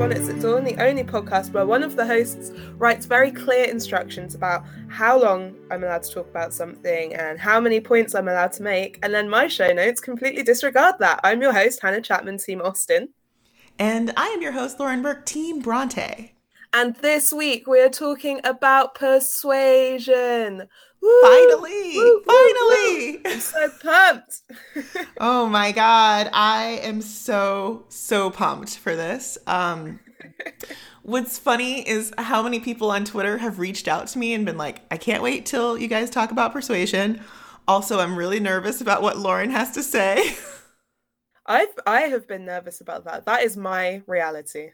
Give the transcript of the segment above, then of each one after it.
Bonnets at Dawn, the only podcast where one of the hosts writes very clear instructions about how long I'm allowed to talk about something and how many points I'm allowed to make, and then my show notes completely disregard that. I'm your host, Hannah Chapman, Team Austen. And I am your host, Lauren Burke, Team Bronte. And this week we are talking about persuasion. Woo! Finally! Woo, finally! Woo, I'm so pumped. oh my god, I am so so pumped for this. Um What's funny is how many people on Twitter have reached out to me and been like, "I can't wait till you guys talk about persuasion." Also, I'm really nervous about what Lauren has to say. I've I have been nervous about that. That is my reality.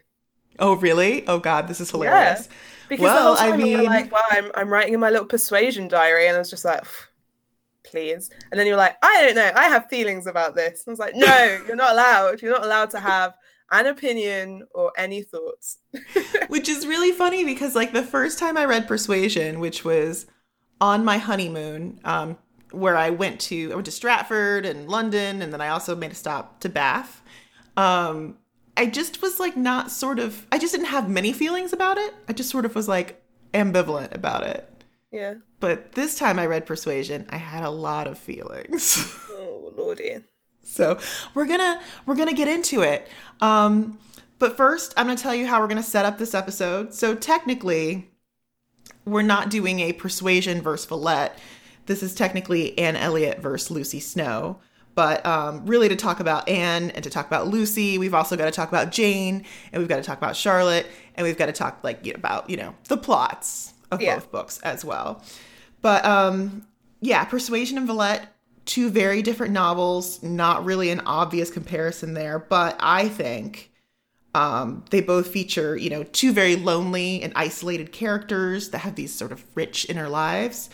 Oh really? Oh god, this is hilarious. Yeah. Because well, the whole time I mean, like, well, I'm I'm writing in my little persuasion diary, and I was just like, please. And then you're like, I don't know, I have feelings about this. And I was like, no, you're not allowed. You're not allowed to have an opinion or any thoughts. which is really funny because like the first time I read Persuasion, which was on my honeymoon, um, where I went to I went to Stratford and London, and then I also made a stop to Bath. Um, I just was like not sort of I just didn't have many feelings about it. I just sort of was like ambivalent about it. Yeah. But this time I read Persuasion, I had a lot of feelings. oh lordy. So we're gonna we're gonna get into it. Um, but first, I'm gonna tell you how we're gonna set up this episode. So technically, we're not doing a Persuasion versus Villette. This is technically Anne Elliot versus Lucy Snowe. But um, really, to talk about Anne and to talk about Lucy, we've also got to talk about Jane and we've got to talk about Charlotte and we've got to talk like you know, about you know the plots of yeah. both books as well. But um, yeah, Persuasion and Villette, two very different novels. Not really an obvious comparison there, but I think um, they both feature you know two very lonely and isolated characters that have these sort of rich inner lives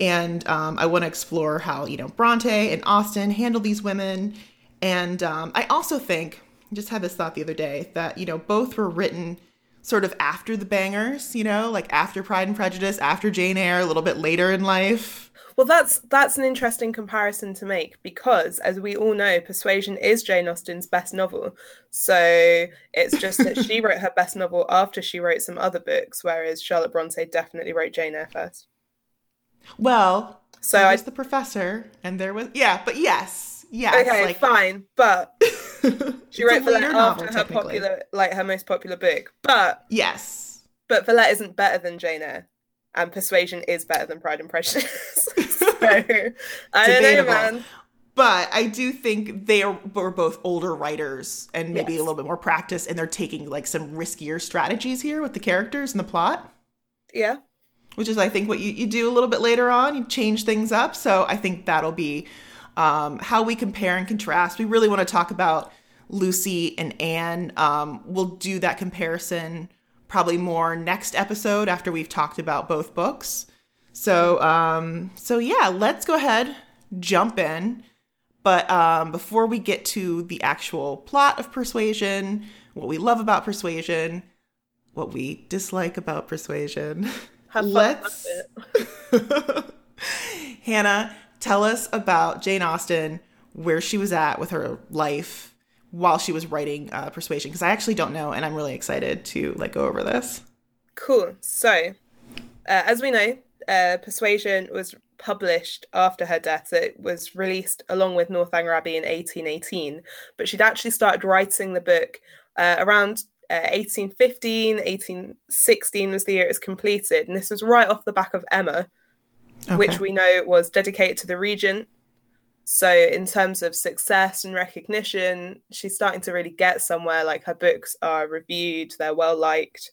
and um, I want to explore how you know Bronte and Austen handle these women. And um, I also think, just had this thought the other day that you know both were written sort of after the bangers, you know, like after Pride and Prejudice, after Jane Eyre, a little bit later in life. Well, that's that's an interesting comparison to make because, as we all know, Persuasion is Jane Austen's best novel. So it's just that she wrote her best novel after she wrote some other books, whereas Charlotte Bronte definitely wrote Jane Eyre first. Well, so I was the professor, and there was yeah, but yes, yes. Okay, like, fine, but she wrote Villette after her popular, like her most popular book. But yes, but Villette isn't better than Jane Eyre, and Persuasion is better than Pride and Prejudice. so I don't know, man. But I do think they are, were both older writers and maybe yes. a little bit more practice, and they're taking like some riskier strategies here with the characters and the plot. Yeah which is I think what you, you do a little bit later on. You change things up. So I think that'll be um, how we compare and contrast. We really want to talk about Lucy and Anne. Um, we'll do that comparison probably more next episode after we've talked about both books. So um, so yeah, let's go ahead jump in. But um, before we get to the actual plot of Persuasion, what we love about Persuasion, what we dislike about Persuasion. Have Let's. Hannah, tell us about Jane Austen, where she was at with her life while she was writing uh, Persuasion, because I actually don't know, and I'm really excited to like go over this. Cool. So, uh, as we know, uh, Persuasion was published after her death. It was released along with Northanger Abbey in 1818, but she'd actually started writing the book uh, around 1815, uh, 1816 was the year it was completed. And this was right off the back of Emma, okay. which we know was dedicated to the regent. So, in terms of success and recognition, she's starting to really get somewhere. Like her books are reviewed, they're well liked.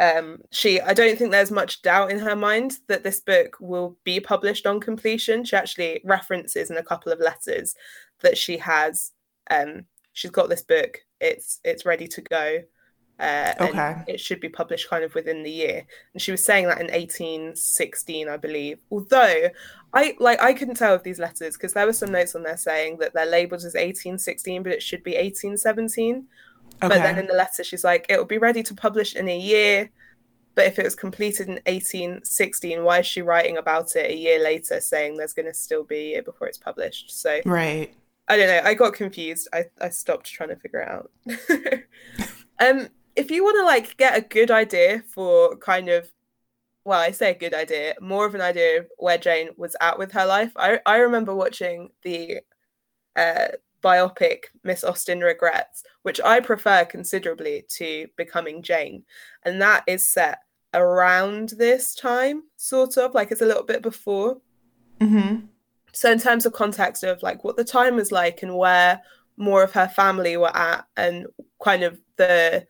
Um, she, I don't think there's much doubt in her mind that this book will be published on completion. She actually references in a couple of letters that she has um, she's got this book. It's it's ready to go. Uh, okay. it should be published kind of within the year. And she was saying that in 1816, I believe. Although I like I couldn't tell with these letters because there were some notes on there saying that they're labeled as 1816, but it should be 1817. Okay. But then in the letter, she's like, it will be ready to publish in a year. But if it was completed in 1816, why is she writing about it a year later, saying there's going to still be a year before it's published? So right, I don't know. I got confused. I, I stopped trying to figure it out. Um, if you want to like get a good idea for kind of well, I say a good idea, more of an idea of where Jane was at with her life. I I remember watching the uh, biopic Miss Austen Regrets, which I prefer considerably to Becoming Jane, and that is set around this time, sort of like it's a little bit before. Mm-hmm. So in terms of context of like what the time was like and where more of her family were at, and kind of the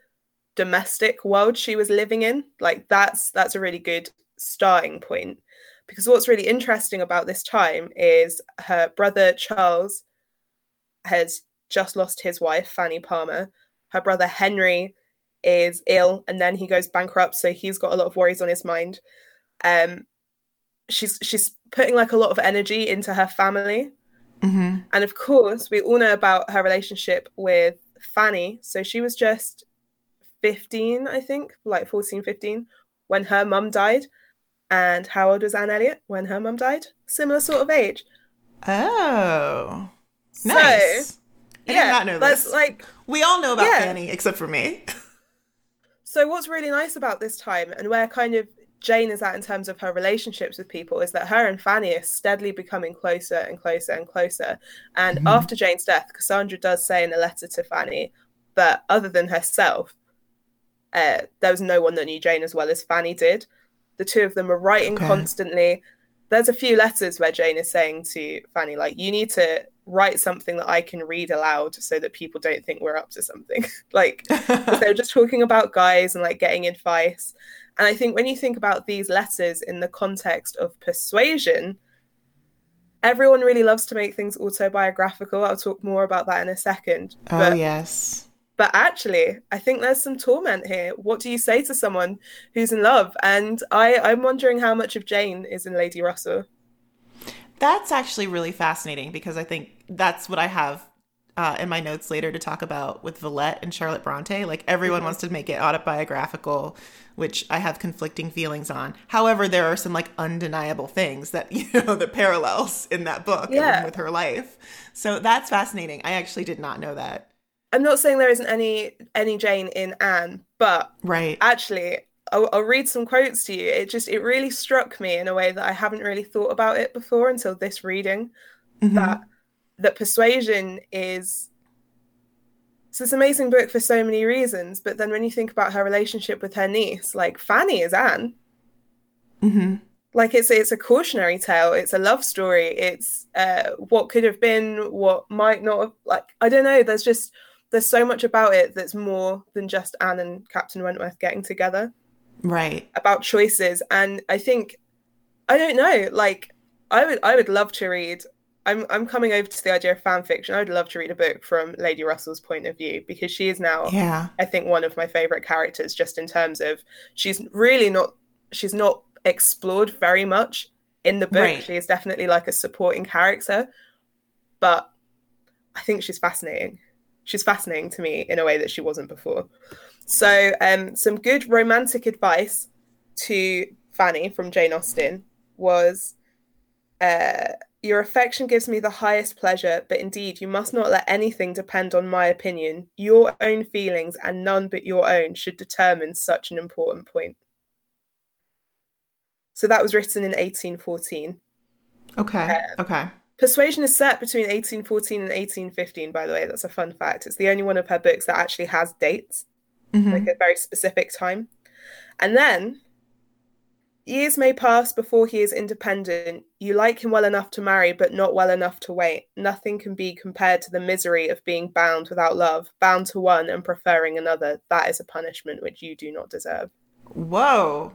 domestic world she was living in like that's that's a really good starting point. Because what's really interesting about this time is her brother Charles has just lost his wife Fanny Palmer. Her brother Henry is ill and then he goes bankrupt so he's got a lot of worries on his mind. Um she's she's putting like a lot of energy into her family mm-hmm. and of course we all know about her relationship with Fanny so she was just 15, I think, like 14, 15, when her mum died. And how old was Anne Elliot when her mum died? Similar sort of age. Oh. Nice. So, I yeah, did not know this. like we all know about yeah. Fanny, except for me. so what's really nice about this time and where kind of Jane is at in terms of her relationships with people is that her and Fanny are steadily becoming closer and closer and closer. And mm-hmm. after Jane's death, Cassandra does say in a letter to Fanny that other than herself, uh, there was no one that knew Jane as well as Fanny did. The two of them were writing okay. constantly. There's a few letters where Jane is saying to Fanny, like, you need to write something that I can read aloud so that people don't think we're up to something. like, they were just talking about guys and like getting advice. And I think when you think about these letters in the context of persuasion, everyone really loves to make things autobiographical. I'll talk more about that in a second. Oh, but yes. But actually, I think there's some torment here. What do you say to someone who's in love? And I, I'm wondering how much of Jane is in Lady Russell. That's actually really fascinating because I think that's what I have uh, in my notes later to talk about with Villette and Charlotte Bronte. Like everyone mm-hmm. wants to make it autobiographical, which I have conflicting feelings on. However, there are some like undeniable things that you know the parallels in that book yeah. with her life. So that's fascinating. I actually did not know that. I'm not saying there isn't any any Jane in Anne, but right. Actually, I'll, I'll, read some quotes to you. It just it really struck me in a way that I haven't really thought about it before until this reading. Mm-hmm. That that persuasion is it's this amazing book for so many reasons. But then when you think about her relationship with her niece, like Fanny is Anne. Mm-hmm. Like it's it's a cautionary tale. It's a love story. It's uh, what could have been, what might not have. Like I don't know. There's just there's so much about it that's more than just Anne and Captain Wentworth getting together. Right. About choices. And I think I don't know, like I would I would love to read I'm I'm coming over to the idea of fan fiction. I would love to read a book from Lady Russell's point of view because she is now yeah. I think one of my favorite characters just in terms of she's really not she's not explored very much in the book. Right. She is definitely like a supporting character, but I think she's fascinating she's fascinating to me in a way that she wasn't before. So, um, some good romantic advice to Fanny from Jane Austen was uh, Your affection gives me the highest pleasure, but indeed, you must not let anything depend on my opinion. Your own feelings and none but your own should determine such an important point. So, that was written in 1814. Okay. Uh, okay. Persuasion is set between 1814 and 1815, by the way. That's a fun fact. It's the only one of her books that actually has dates, mm-hmm. like a very specific time. And then, years may pass before he is independent. You like him well enough to marry, but not well enough to wait. Nothing can be compared to the misery of being bound without love, bound to one and preferring another. That is a punishment which you do not deserve. Whoa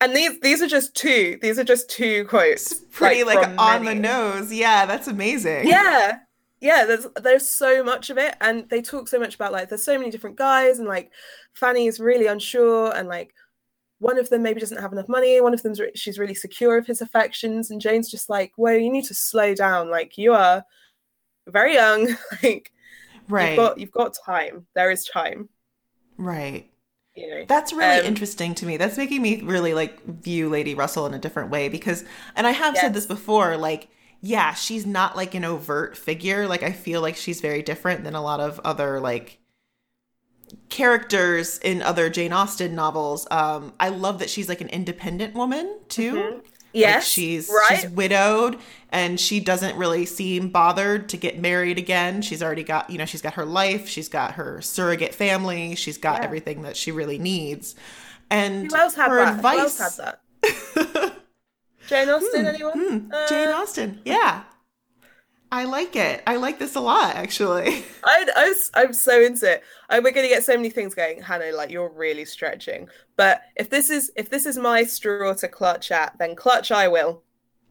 and these these are just two. These are just two quotes. It's pretty like, like on many. the nose. Yeah, that's amazing. Yeah. Yeah, there's there's so much of it and they talk so much about like there's so many different guys and like Fanny is really unsure and like one of them maybe doesn't have enough money, one of them's re- she's really secure of his affections and Jane's just like, "Well, you need to slow down. Like you are very young. like right. You've got you've got time. There is time." Right. That's really um, interesting to me. That's making me really like view Lady Russell in a different way because, and I have yes. said this before, like, yeah, she's not like an overt figure. Like, I feel like she's very different than a lot of other like characters in other Jane Austen novels. Um, I love that she's like an independent woman too. Mm-hmm. Yes, like she's right. she's widowed and she doesn't really seem bothered to get married again. She's already got you know she's got her life, she's got her surrogate family, she's got Yeah. everything that she really needs. And Who else had her that? advice, Who else had that? Jane Austen, anyone? Hmm, Uh, Jane Austen, yeah. I like it. I like this a lot, actually. I, I, I'm so into it. I, we're going to get so many things going, Hannah. Like you're really stretching. But if this is if this is my straw to clutch at, then clutch I will.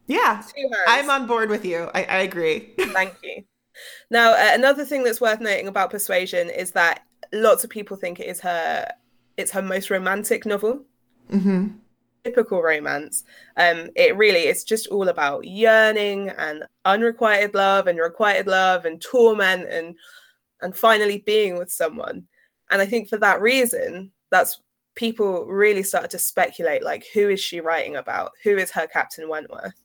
Yeah, I'm on board with you. I, I agree. Thank you. Now, uh, another thing that's worth noting about Persuasion is that lots of people think it is her it's her most romantic novel. hmm Typical romance. Um, it really is just all about yearning and unrequited love and requited love and torment and and finally being with someone. And I think for that reason, that's people really started to speculate like who is she writing about? Who is her Captain Wentworth?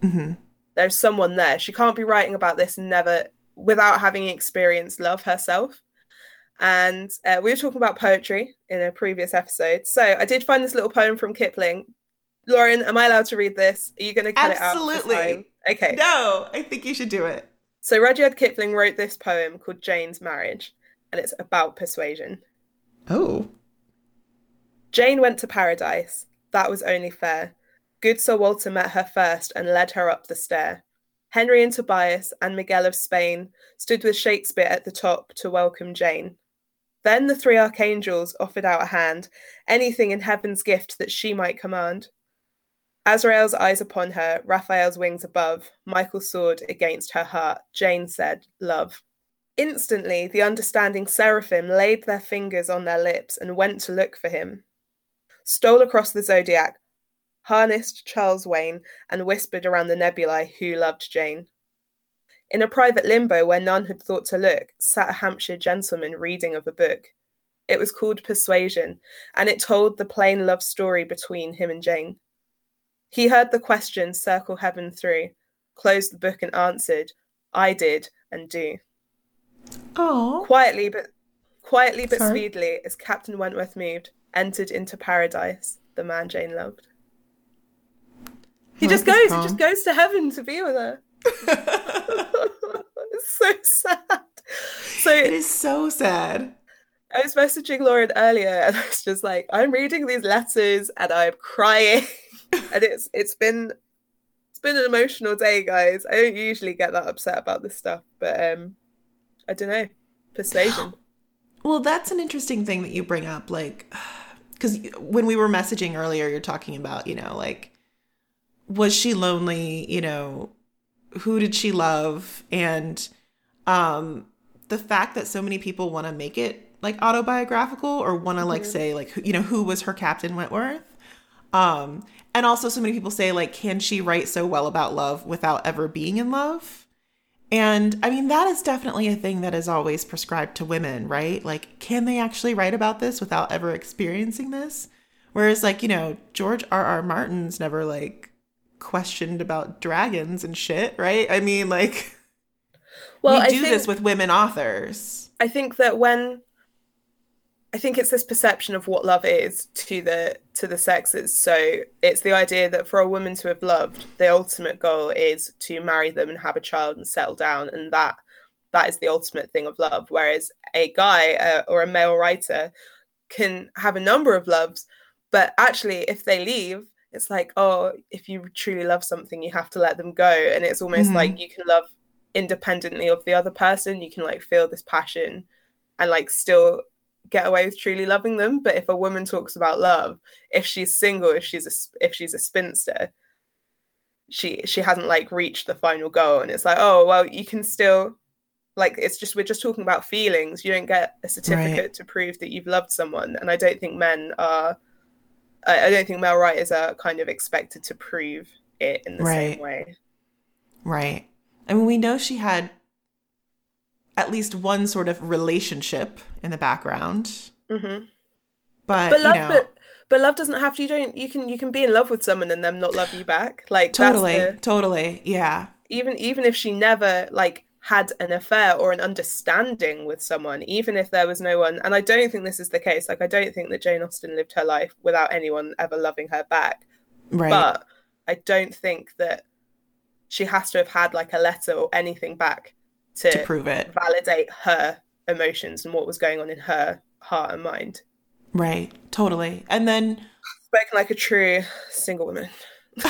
hmm there's someone there. She can't be writing about this never without having experienced love herself. And uh, we were talking about poetry in a previous episode. So I did find this little poem from Kipling. Lauren, am I allowed to read this? Are you going to cut Absolutely. it out? time? Okay. No, I think you should do it. So Rudyard Kipling wrote this poem called Jane's Marriage, and it's about persuasion. Oh. Jane went to paradise. That was only fair. Good Sir Walter met her first and led her up the stair. Henry and Tobias and Miguel of Spain stood with Shakespeare at the top to welcome Jane. Then the three archangels offered out a hand, anything in heaven's gift that she might command. Azrael's eyes upon her, Raphael's wings above, Michael's sword against her heart, Jane said, Love. Instantly, the understanding seraphim laid their fingers on their lips and went to look for him. Stole across the zodiac, harnessed Charles Wain, and whispered around the nebulae who loved Jane. In a private limbo where none had thought to look, sat a Hampshire gentleman reading of a book. It was called Persuasion, and it told the plain love story between him and Jane. He heard the question circle heaven through, closed the book and answered, I did and do. Oh. Quietly but quietly but Sorry. speedily, as Captain Wentworth moved, entered into paradise, the man Jane loved. He I just like this goes, he just goes to heaven to be with her. so sad. So it is so sad. I was messaging Lauren earlier and I was just like, I'm reading these letters and I'm crying. and it's it's been it's been an emotional day, guys. I don't usually get that upset about this stuff, but um I don't know. Persuasion. Well, that's an interesting thing that you bring up. Like, because when we were messaging earlier, you're talking about, you know, like, was she lonely? You know, who did she love? And um, the fact that so many people want to make it like autobiographical or want to like say, like, you know, who was her Captain Wentworth? Um, and also, so many people say, like, can she write so well about love without ever being in love? And I mean, that is definitely a thing that is always prescribed to women, right? Like, can they actually write about this without ever experiencing this? Whereas, like, you know, George R. R. Martin's never, like, questioned about dragons and shit, right? I mean, like, Well, we I do think this with women authors. I think that when I think it's this perception of what love is to the to the sexes. So it's the idea that for a woman to have loved, the ultimate goal is to marry them and have a child and settle down, and that that is the ultimate thing of love. Whereas a guy uh, or a male writer can have a number of loves, but actually, if they leave, it's like, oh, if you truly love something, you have to let them go, and it's almost Mhm. like you can love independently of the other person. You can like feel this passion and like still get away with truly loving them but if a woman talks about love if she's single if she's a if she's a spinster she she hasn't like reached the final goal and it's like oh well you can still like it's just we're just talking about feelings you don't get a certificate to prove that you've loved someone and i don't think men are i, I don't think male writers are kind of expected to prove it in the Right. same way Right. I mean, we know she had at least one sort of relationship in the background, hmm but, but love you know, but, but love doesn't have to you don't you can you can be in love with someone and them not love you back like totally, that's the, totally, yeah. even even if she never like had an affair or an understanding with someone, even if there was no one. And I don't think this is the case. Like, I don't think that Jane Austen lived her life without anyone ever loving her back. Right. But I don't think that she has to have had like a letter or anything back to, to prove it. validate her emotions and what was going on in her heart and mind. Right. Totally. And then Spoken like a true single woman.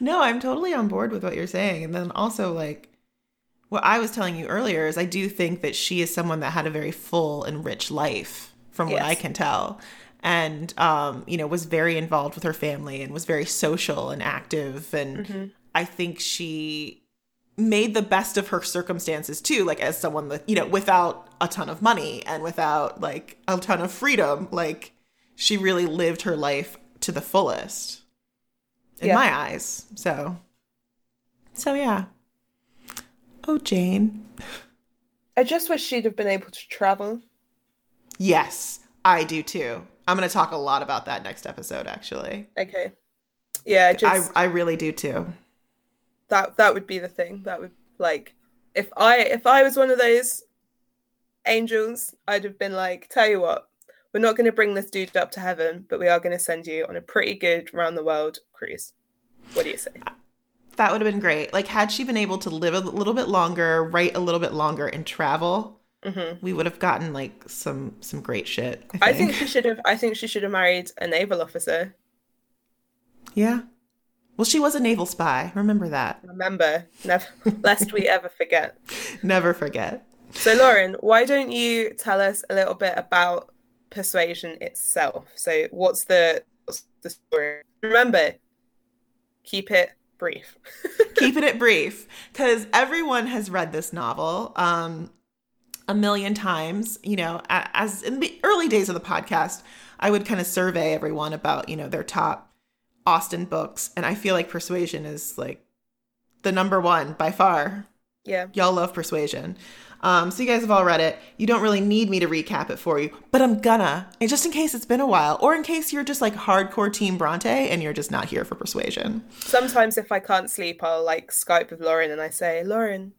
no, I'm totally on board with what you're saying. And then also, like, what I was telling you earlier is I do think that she is someone that had a very full and rich life, from what I can tell. And, um, you know, was very involved with her family and was very social and active. And I think she made the best of her circumstances too, like as someone that, you know, without a ton of money and without like a ton of freedom. Like, she really lived her life to the fullest in Yeah. my eyes. So, so yeah. Oh, Jane. I just wish she'd have been able to travel. Yes, I do too. I'm going to talk a lot about that next episode, actually. Okay. Yeah, just I, I really do too. that that would be the thing. That would like if I if I was one of those angels, I'd have been like, tell you what, we're not going to bring this dude up to heaven, but we are going to send you on a pretty good round the world cruise. What do you say? That would have been great. Like, had she been able to live a little bit longer, write a little bit longer, and travel, Mhm. we would have gotten like some some great shit. I think. I think she should have. I think she should have married a naval officer. yeah. Well, she was a naval spy. Remember that. Remember, never, lest we ever forget. Never forget. So, Lauren, why don't you tell us a little bit about persuasion itself? So, what's the what's the story? Remember, keep it brief. keeping it brief because everyone has read this novel um a million times you know as in the early days of the podcast i would kind of survey everyone about you know their top austen books and i feel like persuasion is like the number one by far. Yeah, y'all love persuasion. Um so you guys have all read it. You don't really need me to recap it for you but i'm gonna and just in case it's been a while or in case you're just like hardcore team bronte and you're just not here for persuasion. Sometimes if I can't sleep, I'll like Skype with Lauren and I say, Lauren,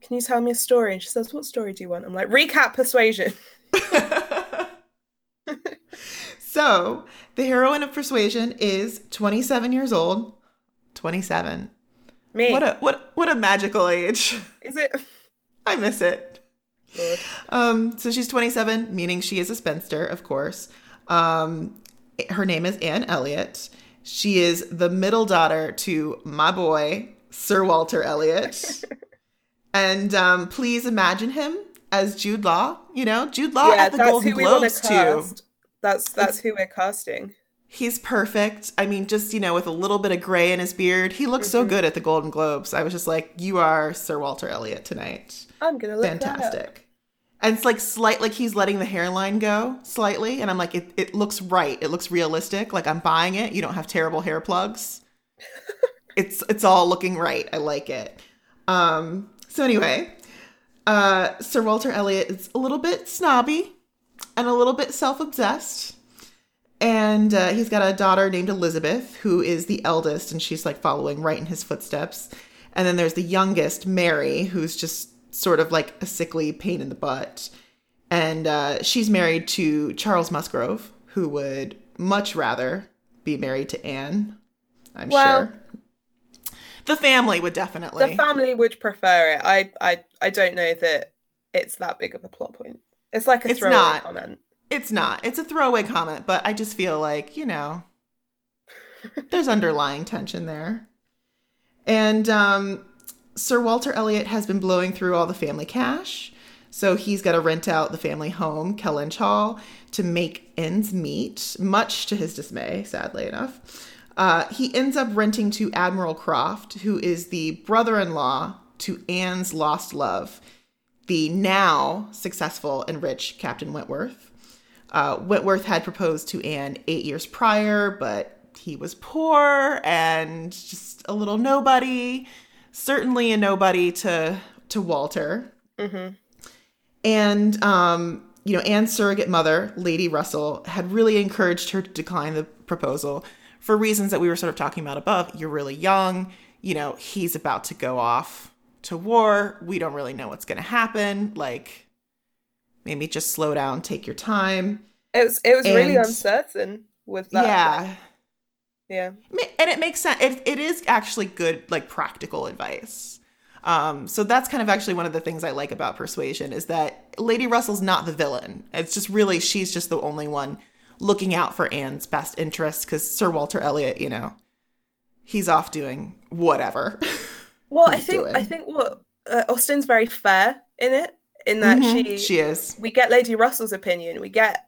can you tell me a story? And she says, What story do you want? I'm like, Recap persuasion. So, the heroine of Persuasion is 27 years old. 27. Me. What a what what a magical age. Is it? I miss it. Lord. Um so she's 27, meaning she is a spinster, of course. Um her name is Anne Elliot. She is the middle daughter to my boy Sir Walter Elliot. and um please imagine him as Jude Law, you know? Jude Law yeah, at the Golden who we want Globes to too. That's that's who we're casting. He's perfect. I mean, just, you know, with a little bit of gray in his beard, he looks so good at the Golden Globes. I was just like, you are Sir Walter Elliot tonight. I'm gonna look. Fantastic. And it's like slight, like he's letting the hairline go slightly. And I'm like, it, it looks right. It looks realistic. Like I'm buying it. You don't have terrible hair plugs. it's, it's all looking right. I like it. Um, so anyway, uh, Sir Walter Elliot is a little bit snobby and a little bit self-obsessed and uh, he's got a daughter named Elizabeth, who is the eldest, and she's like following right in his footsteps. And then there's the youngest, Mary, who's just sort of like a sickly pain in the butt. And uh, she's married to Charles Musgrove, who would much rather be married to Anne, I'm Well- sure. The family would definitely. The family would prefer it. I I I don't know that it's that big of a plot point. It's like a It's throwaway not. comment. It's not. It's a throwaway comment, but I just feel like, you know, there's underlying tension there. And um, Sir Walter Elliot has been blowing through all the family cash. So he's got to rent out the family home, Kellynch Hall, to make ends meet, much to his dismay, sadly enough. Uh, he ends up renting to Admiral Croft, who is the brother in law to Anne's lost love, the now successful and rich Captain Wentworth. Uh, Wentworth had proposed to Anne eight years prior, but he was poor and just a little nobody. Certainly a nobody to to Walter. Mhm. And um, you know, Anne's surrogate mother, Lady Russell, had really encouraged her to decline the proposal for reasons that we were sort of talking about above. You're really young. You know, he's about to go off to war. We don't really know what's going to happen. Like, maybe just slow down, take your time. It was it was really uncertain with that. Yeah. Yeah. And it makes sense it, it is actually good like practical advice um so that's kind of actually one of the things i like about persuasion is that lady russell's not the villain it's just really she's just the only one looking out for anne's best interests because sir walter elliot you know he's off doing whatever Well, I think doing. I think what uh, Austen's very fair in it, in that Mhm, she she is we get Lady Russell's opinion, we get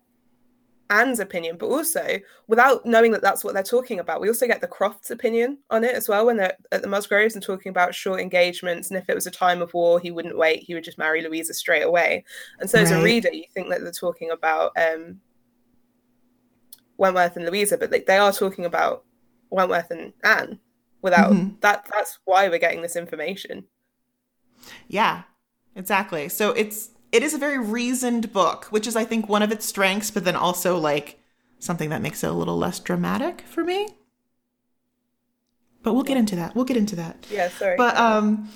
Anne's opinion, but also without knowing that that's what they're talking about, we also get the Crofts' opinion on it as well when they're at the Musgroves and talking about short engagements. And if it was a time of war, he wouldn't wait; he would just marry Louisa straight away. And so, as a reader, you think that they're talking about um, Wentworth and Louisa, but they, they are talking about Wentworth and Anne. Without Mhm. that, that's why we're getting this information. Yeah, exactly. So it's it is a very reasoned book, which is I think one of its strengths, but then also like something that makes it a little less dramatic for me. But we'll get into that. We'll get into that. Yeah, sorry. But um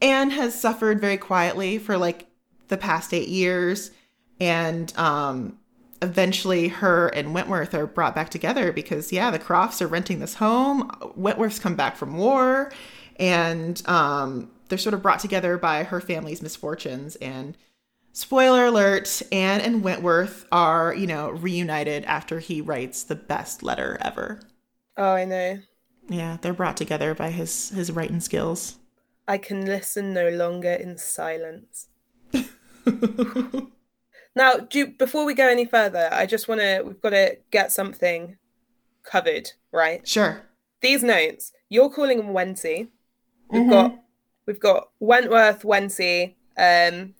Anne has suffered very quietly for like the past 8 years and um eventually her and Wentworth are brought back together because yeah, the Crofts are renting this home. Wentworth's come back from war and um they're sort of brought together by her family's misfortunes and spoiler alert, Anne and Wentworth are, you know, reunited after he writes the best letter ever. oh, I know. Yeah, they're brought together by his his writing skills. I can listen no longer in silence. Now, do before we go any further, I just want to, we've got to get something covered, right? Sure. These notes, you're calling them Wency. We've Mhm. got, we've got Wentworth, Wency. Um,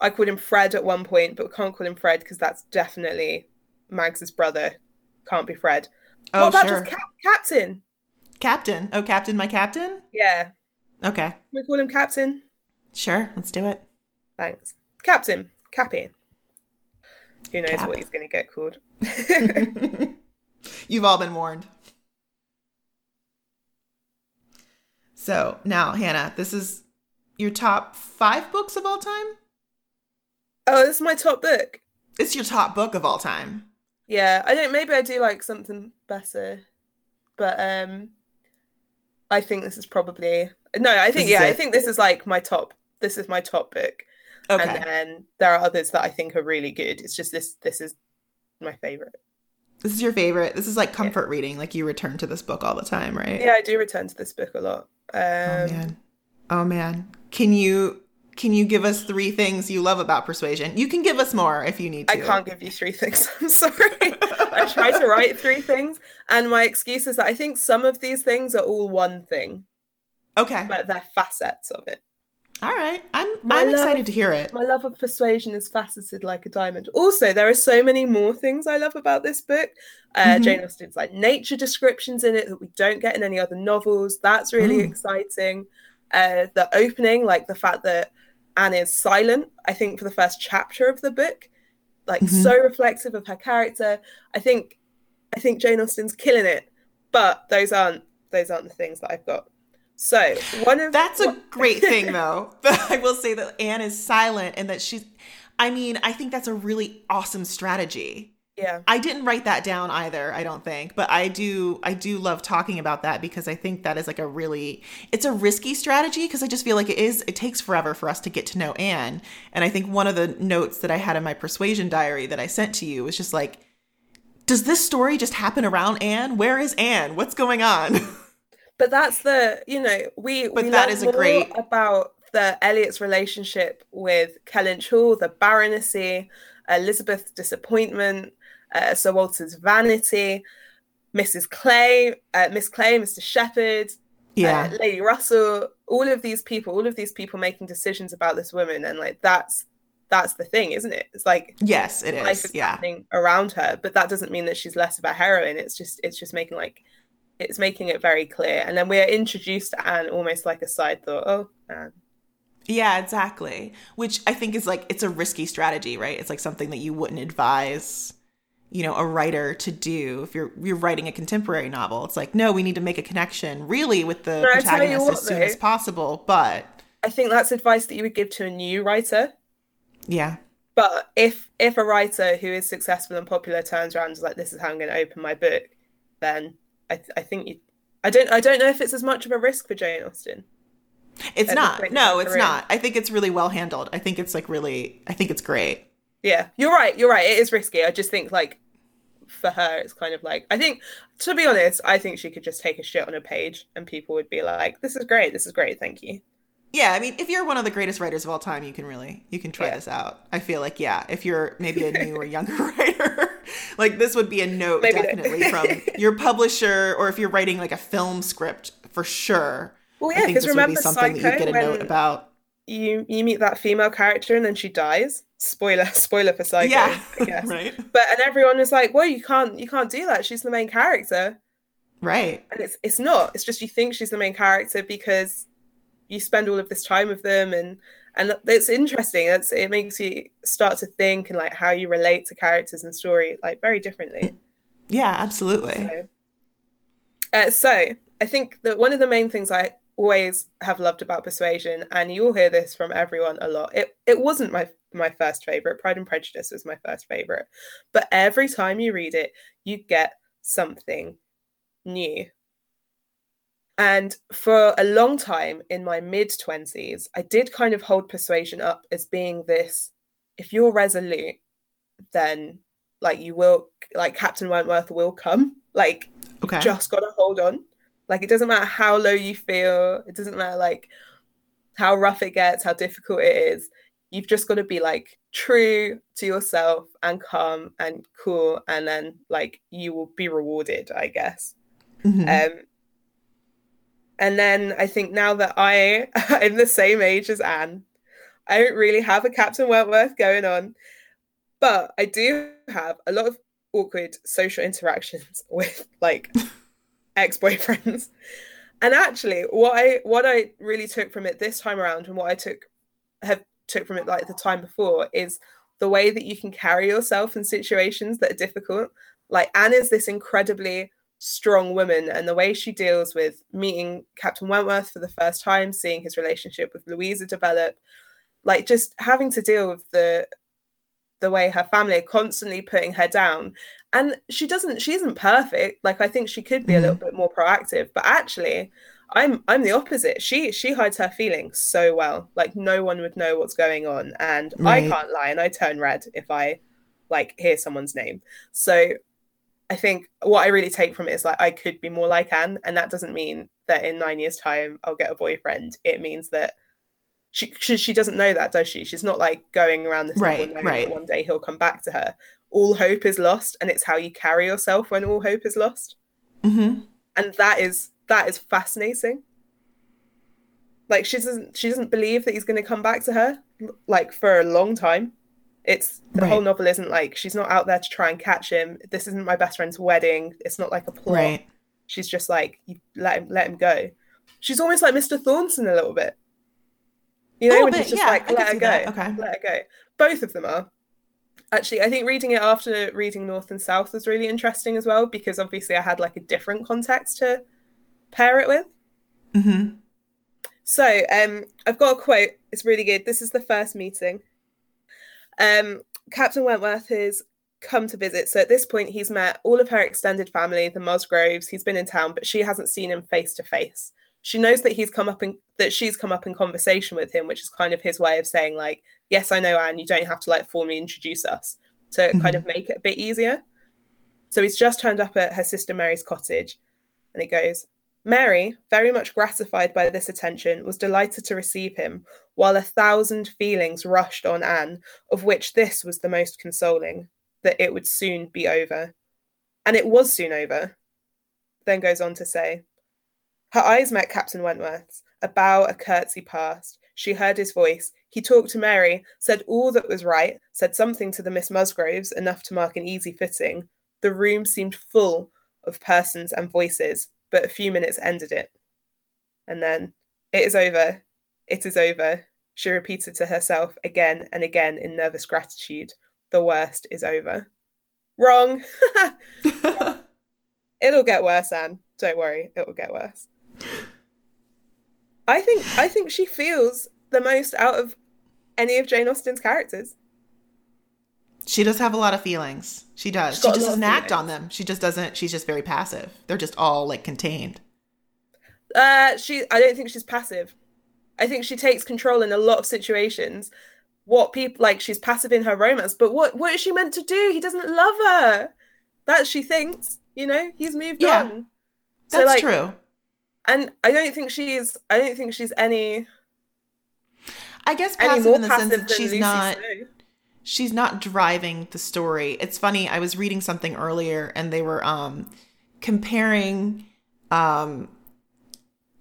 I called him Fred at one point, but we can't call him Fred because that's definitely Mags's brother. Can't be Fred. Oh, what about sure. just Cap- Captain? Captain. Oh, Captain, my Captain? Yeah. Okay. Can we call him Captain? Sure, let's do it. Thanks. Captain. Cappy. Who knows Cap. what he's going to get called? You've all been warned. So now, Hannah, this is your top five books of all time? oh, this is my top book. It's your top book of all time. Yeah, I don't. Maybe I do like something better, but um, I think this is probably no. I think This yeah, I think this is like my top. This is my top book, Okay. and then there are others that I think are really good. It's just this. This is my favorite. This is your favorite. This is like comfort reading. Like you return to this book all the time, right? Yeah, I do return to this book a lot. Um, Oh man. Oh man. Can you can you give us three things you love about persuasion? You can give us more if you need to. I can't give you three things. I'm sorry. I try to write three things, and my excuse is that I think some of these things are all one thing, Okay. but they're facets of it. All right. I'm My I'm excited to hear it. My love of persuasion is faceted like a diamond. Also, there are so many more things I love about this book. Uh, Mhm. Jane Austen's like nature descriptions in it that we don't get in any other novels. That's really Mm. exciting. Uh, the opening, like the fact that Anne is silent, I think for the first chapter of the book, like Mhm. so reflective of her character. I think, I think Jane Austen's killing it. But those aren't those aren't the things that I've got. So one of That's a great thing though. I will say that Anne is silent and that she's I mean, I think that's a really awesome strategy. yeah. I didn't write that down either, I don't think, but I do I do love talking about that because I think that is like a really it's a risky strategy because I just feel like it is it takes forever for us to get to know Anne. And I think one of the notes that I had in my persuasion diary that I sent to you was just like does this story just happen around Anne? Where is Anne? What's going on? But that's the you know we But we that is a great- about the Elliot's relationship with Kellynch Hall, the baronetcy, Elizabeth's disappointment, uh, Sir Walter's vanity, Mrs. Clay, uh, Miss Clay, Mr. Shepherd, yeah. uh, Lady Russell, all of these people, all of these people making decisions about this woman, and like that's that's the thing, isn't it? It's like yes, it is. is Yeah. around her, but that doesn't mean that she's less of a heroine. It's just it's just making like it's making it very clear, and then we're introduced to Anne almost like a side thought. Oh, Anne. Yeah, exactly. Which I think is like it's a risky strategy, right? It's like something that you wouldn't advise, you know, a writer to do if you're you're writing a contemporary novel. It's like, no, we need to make a connection really with the No, I tell you protagonist what, as soon though. as possible, but I think that's advice that you would give to a new writer. Yeah. But if if a writer who is successful and popular turns around and is like, "This is how I'm going to open my book," then I, I think you. I don't. I don't know if it's as much of a risk for Jane Austen. It's not. No, it's not. I think it's really well handled. I think it's like really. I think it's great. Yeah, you're right. You're right. It is risky. I just think like for her, it's kind of like I think to be honest, I think she could just take a shit on a page and people would be like, "This is great. This is great. Thank you." Yeah, I mean, if you're one of the greatest writers of all time, you can really you can try yeah. this out. I feel like yeah, if you're maybe a new or younger writer, like this would be a note maybe definitely from your publisher, or if you're writing like a film script for sure. Well, yeah, because remember something Psycho, that you get a note about. You you meet that female character and then she dies. Spoiler, spoiler for Psycho. Yeah, I guess. right. But and everyone is like, well, you can't you can't do that. She's the main character. Right. And it's it's not. It's just you think she's the main character because you spend all of this time with them and and it's interesting. It's, it makes you start to think and like how you relate to characters and story like very differently. Yeah absolutely. So, uh, so i think that one of the main things i always have loved about persuasion and you'll hear this from everyone a lot it, it wasn't my my first favorite. Pride and prejudice was my first favorite. But every time you read it you get something new and for a long time in my mid 20s, I did kind of hold persuasion up as being this if you're resolute, then like you will, like Captain Wentworth will come. Like, okay. just got to hold on. Like, it doesn't matter how low you feel, it doesn't matter like how rough it gets, how difficult it is. You've just got to be like true to yourself and calm and cool, and then like you will be rewarded, I guess. Mm-hmm. Um, and then I think now that I am the same age as Anne, I don't really have a Captain Wentworth going on, but I do have a lot of awkward social interactions with like ex-boyfriends. And actually, what I what I really took from it this time around, and what I took have took from it like the time before, is the way that you can carry yourself in situations that are difficult. Like Anne is this incredibly strong woman and the way she deals with meeting Captain Wentworth for the first time, seeing his relationship with Louisa develop, like just having to deal with the the way her family are constantly putting her down. And she doesn't she isn't perfect. Like I think she could be mm-hmm. a little bit more proactive, but actually I'm I'm the opposite. She she hides her feelings so well. Like no one would know what's going on. And right. I can't lie and I turn red if I like hear someone's name. So I think what I really take from it is like I could be more like Anne, and that doesn't mean that in nine years' time I'll get a boyfriend. It means that she she, she doesn't know that, does she? She's not like going around this right, right. one day he'll come back to her. All hope is lost, and it's how you carry yourself when all hope is lost. Mm-hmm. And that is that is fascinating. Like she doesn't she doesn't believe that he's going to come back to her like for a long time it's the right. whole novel isn't like she's not out there to try and catch him. This isn't my best friend's wedding. It's not like a plot. Right. She's just like you let him let him go. She's almost like Mr. Thornton a little bit. You know, when bit, just yeah, like let her go. That. Okay. Let her go. Both of them are. Actually, I think reading it after reading North and South was really interesting as well because obviously I had like a different context to pair it with. Mm-hmm. So um, I've got a quote. It's really good. This is the first meeting. Um, Captain Wentworth has come to visit. So at this point, he's met all of her extended family, the Musgroves. He's been in town, but she hasn't seen him face to face. She knows that he's come up in that she's come up in conversation with him, which is kind of his way of saying like, "Yes, I know, Anne. You don't have to like formally introduce us to mm-hmm. kind of make it a bit easier." So he's just turned up at her sister Mary's cottage, and he goes, Mary, very much gratified by this attention, was delighted to receive him, while a thousand feelings rushed on Anne, of which this was the most consoling that it would soon be over. And it was soon over. Then goes on to say, Her eyes met Captain Wentworth's, a bow, a curtsy passed. She heard his voice. He talked to Mary, said all that was right, said something to the Miss Musgroves, enough to mark an easy fitting. The room seemed full of persons and voices, but a few minutes ended it. And then, it is over. It is over. She repeated to herself again and again in nervous gratitude. The worst is over. Wrong. It'll get worse, Anne. Don't worry, it will get worse. I think I think she feels the most out of any of Jane Austen's characters. She does have a lot of feelings. She does. She just doesn't act on them. She just doesn't. She's just very passive. They're just all like contained. Uh, she. I don't think she's passive. I think she takes control in a lot of situations. What people like, she's passive in her romance, but what what is she meant to do? He doesn't love her. That she thinks. You know, he's moved Yeah. on. That's So, like, true. And I don't think she's. I don't think she's any I guess any more in the sense passive that than she's Lucy not. Snowe. She's not driving the story. It's funny, I was reading something earlier and they were um comparing um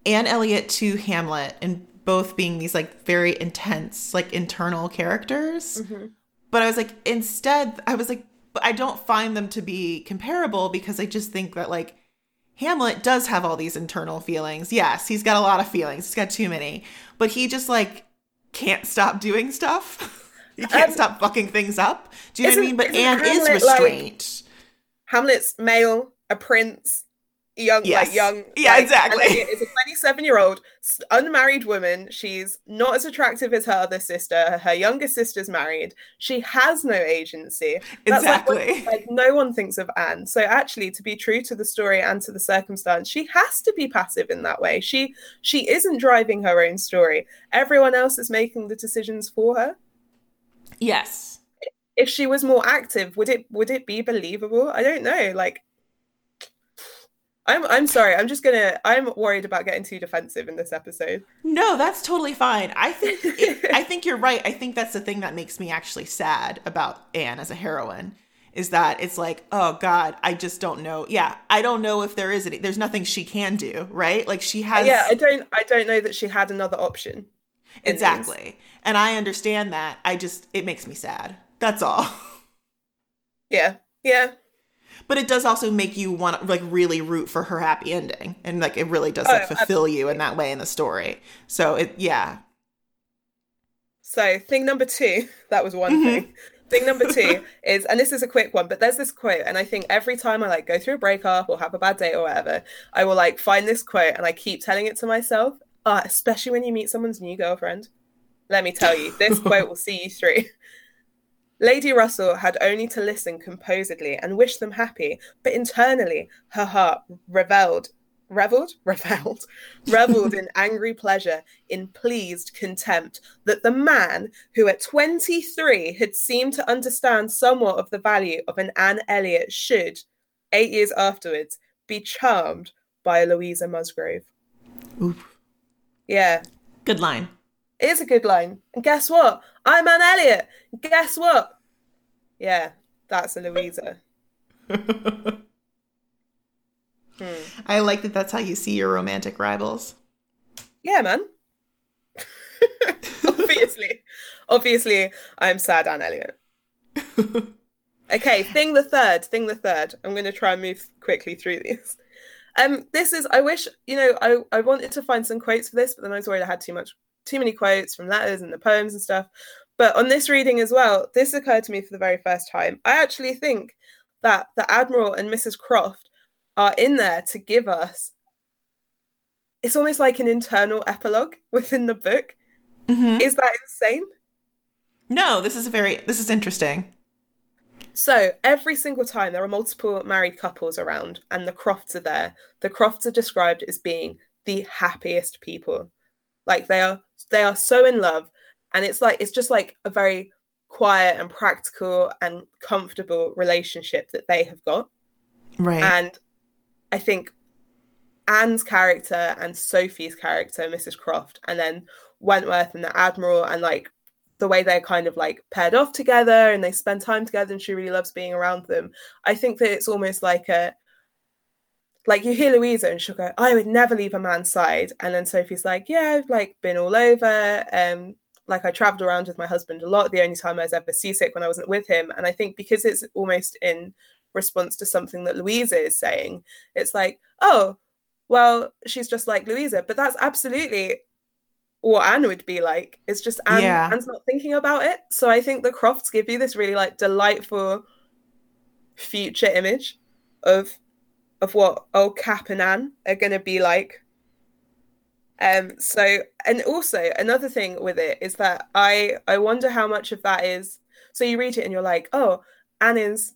Anne Elliot to Hamlet and both being these like very intense like internal characters. Mhm. But I was like instead I was like but I don't find them to be comparable because I just think that like Hamlet does have all these internal feelings. Yes, he's got a lot of feelings. He's got too many. But he just like can't stop doing stuff. he can't Um, stop fucking things up. Do you know what I mean? But Anne is Hamlet, like-. Hamlet's male, a prince, young, Yes. like young. Yeah, like, exactly. It's a 27 year old unmarried woman. She's not as attractive as her other sister. Her younger sister's married. She has no agency. That's like exactly. Like, no one thinks of Anne. So actually, to be true to the story and to the circumstance, she has to be passive in that way. She she isn't driving her own story. Everyone else is making the decisions for her. Yes. If she was more active, would it would it be believable? I don't know. Like I'm I'm sorry. I'm just gonna I'm worried about getting too defensive in this episode. No, that's totally fine. I think it, I think you're right. I think that's the thing that makes me actually sad about Anne as a heroine is that it's like, oh God, I just don't know. Yeah, I don't know if there is any. There's nothing she can do, right? Like she has. yeah, I don't I don't know that she had another option. Exactly, and I understand that. I just it makes me sad. That's all. Yeah. Yeah. But it does also make you want like really root for her happy ending, and like it really does like Oh, fulfill you in that way in the story. So it, yeah, So thing number two, that was one Mhm. thing. Thing number two is, and this is a quick one, but there's this quote, and I think every time I like go through a breakup or have a bad day or whatever, I will like find this quote and I keep telling it to myself. Uh, especially when you meet someone's new girlfriend. Let me tell you, this quote will see you through. Lady Russell had only to listen composedly and wish them happy, but internally her heart reveled, reveled, reveled, reveled in angry pleasure, in pleased contempt that the man who at 23 had seemed to understand somewhat of the value of an Anne Elliot should, eight years afterwards, be charmed by a Louisa Musgrove. Oof. Yeah, good line. it is a good line. And guess what? I'm Anne Elliot. Guess what? Yeah, that's a Louisa. Hmm. I like that. That's how you see your romantic rivals. Yeah, man. obviously, obviously, I'm sad, Anne Elliot. Okay, thing the third, thing the third. I'm going to try and move quickly through these. Um, this is. I wish you know. I I wanted to find some quotes for this, but then I was worried I had too much, too many quotes from letters and the poems and stuff. But on this reading as well, this occurred to me for the very first time. I actually think that the Admiral and Mrs. Croft are in there to give us. It's almost like an internal epilogue within the book. Mhm. Is that insane? No, this is a very this is interesting. So every single time there are multiple married couples around and the Crofts are there, the Crofts are described as being the happiest people. Like they are they are so in love and it's like it's just like a very quiet and practical and comfortable relationship that they have got. Right. And I think Anne's character and Sophie's character, Mrs. Croft, and then Wentworth and the Admiral, and like the way they're kind of like paired off together and they spend time together and she really loves being around them. I think that it's almost like a like you hear Louisa and she'll go, I would never leave a man's side. And then Sophie's like, Yeah, I've like been all over. Um, like I traveled around with my husband a lot. The only time I was ever seasick when I wasn't with him. And I think because it's almost in response to something that Louisa is saying, it's like, oh, well, she's just like Louisa. But that's absolutely what Anne would be like. It's just Anne, Yeah. Anne's not thinking about it. So I think the Crofts give you this really like delightful future image of of what old Cap and Anne are gonna be like. Um, so and also another thing with it is that I I wonder how much of that is so you read it and you're like, oh, Anne is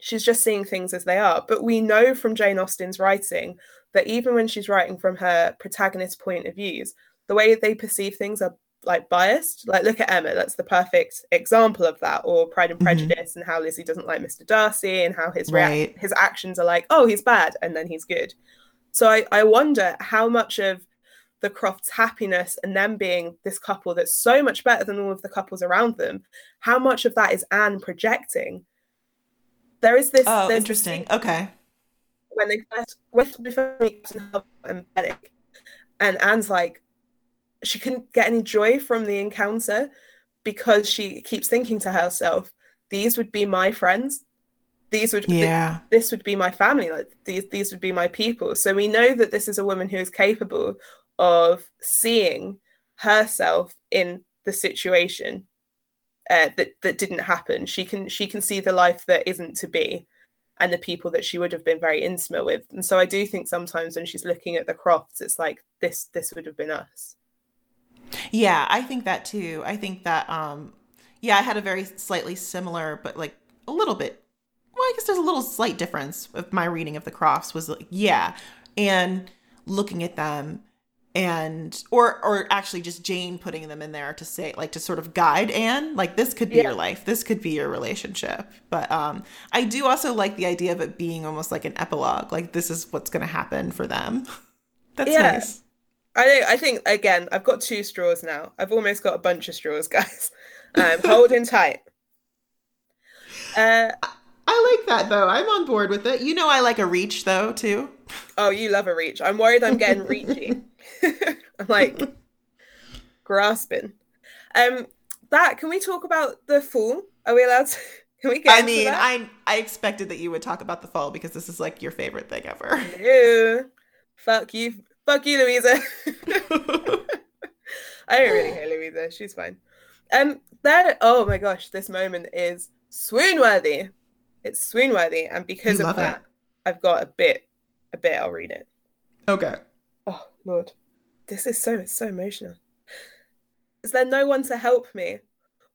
she's just seeing things as they are. But we know from Jane Austen's writing that even when she's writing from her protagonist point of views, the way they perceive things are like biased. Like look at Emma, that's the perfect example of that, or Pride and mm-hmm. Prejudice mm-hmm. and how Lizzie doesn't like Mr. Darcy and how his right. his actions are like, oh, he's bad and then he's good. So I, I wonder how much of the Crofts' happiness and them being this couple that's so much better than all of the couples around them, how much of that is Anne projecting? There is this. Oh, interesting. This okay. When they first to meet and Benwick, and Anne's like, she couldn't get any joy from the encounter because she keeps thinking to herself, "These would be my friends. These would yeah. th- this would be my family. Like these these would be my people. So we know that this is a woman who is capable of seeing herself in the situation uh, that that didn't happen. She can she can see the life that isn't to be and the people that she would have been very intimate with. And so i do think sometimes when she's looking at the crofts it's like this this would have been us yeah i think that too. I think that um yeah i had a very slightly similar but like a little bit well, I guess there's a little slight difference with my reading of the Crofts was like, yeah, and looking at them and or or actually just Jane putting them in there to say like to sort of guide Anne like this could be yeah. your life. This could be your relationship. But um I do also like the idea of it being almost like an epilogue like this is what's going to happen for them. That's yeah. nice I I think again I've got two straws now I've almost got a bunch of straws guys I'm holding tight uh I like that though. I'm on board with it. You know, I like a reach though too. Oh, you love a reach. I'm worried I'm getting reachy. I'm like grasping. Um, that can we talk about the fall? Are we allowed to? Can we get? I mean, I I expected that you would talk about the fall because this is like your favorite thing ever. Ew. Fuck you. Fuck you, Louisa. I don't really hate Louisa. She's fine. Um, that oh my gosh, this moment is swoon worthy. It's swoon worthy, and because of that, it. I've got a bit, a bit. I'll read it. Okay. Oh Lord, this is so so emotional. Is there no one to help me?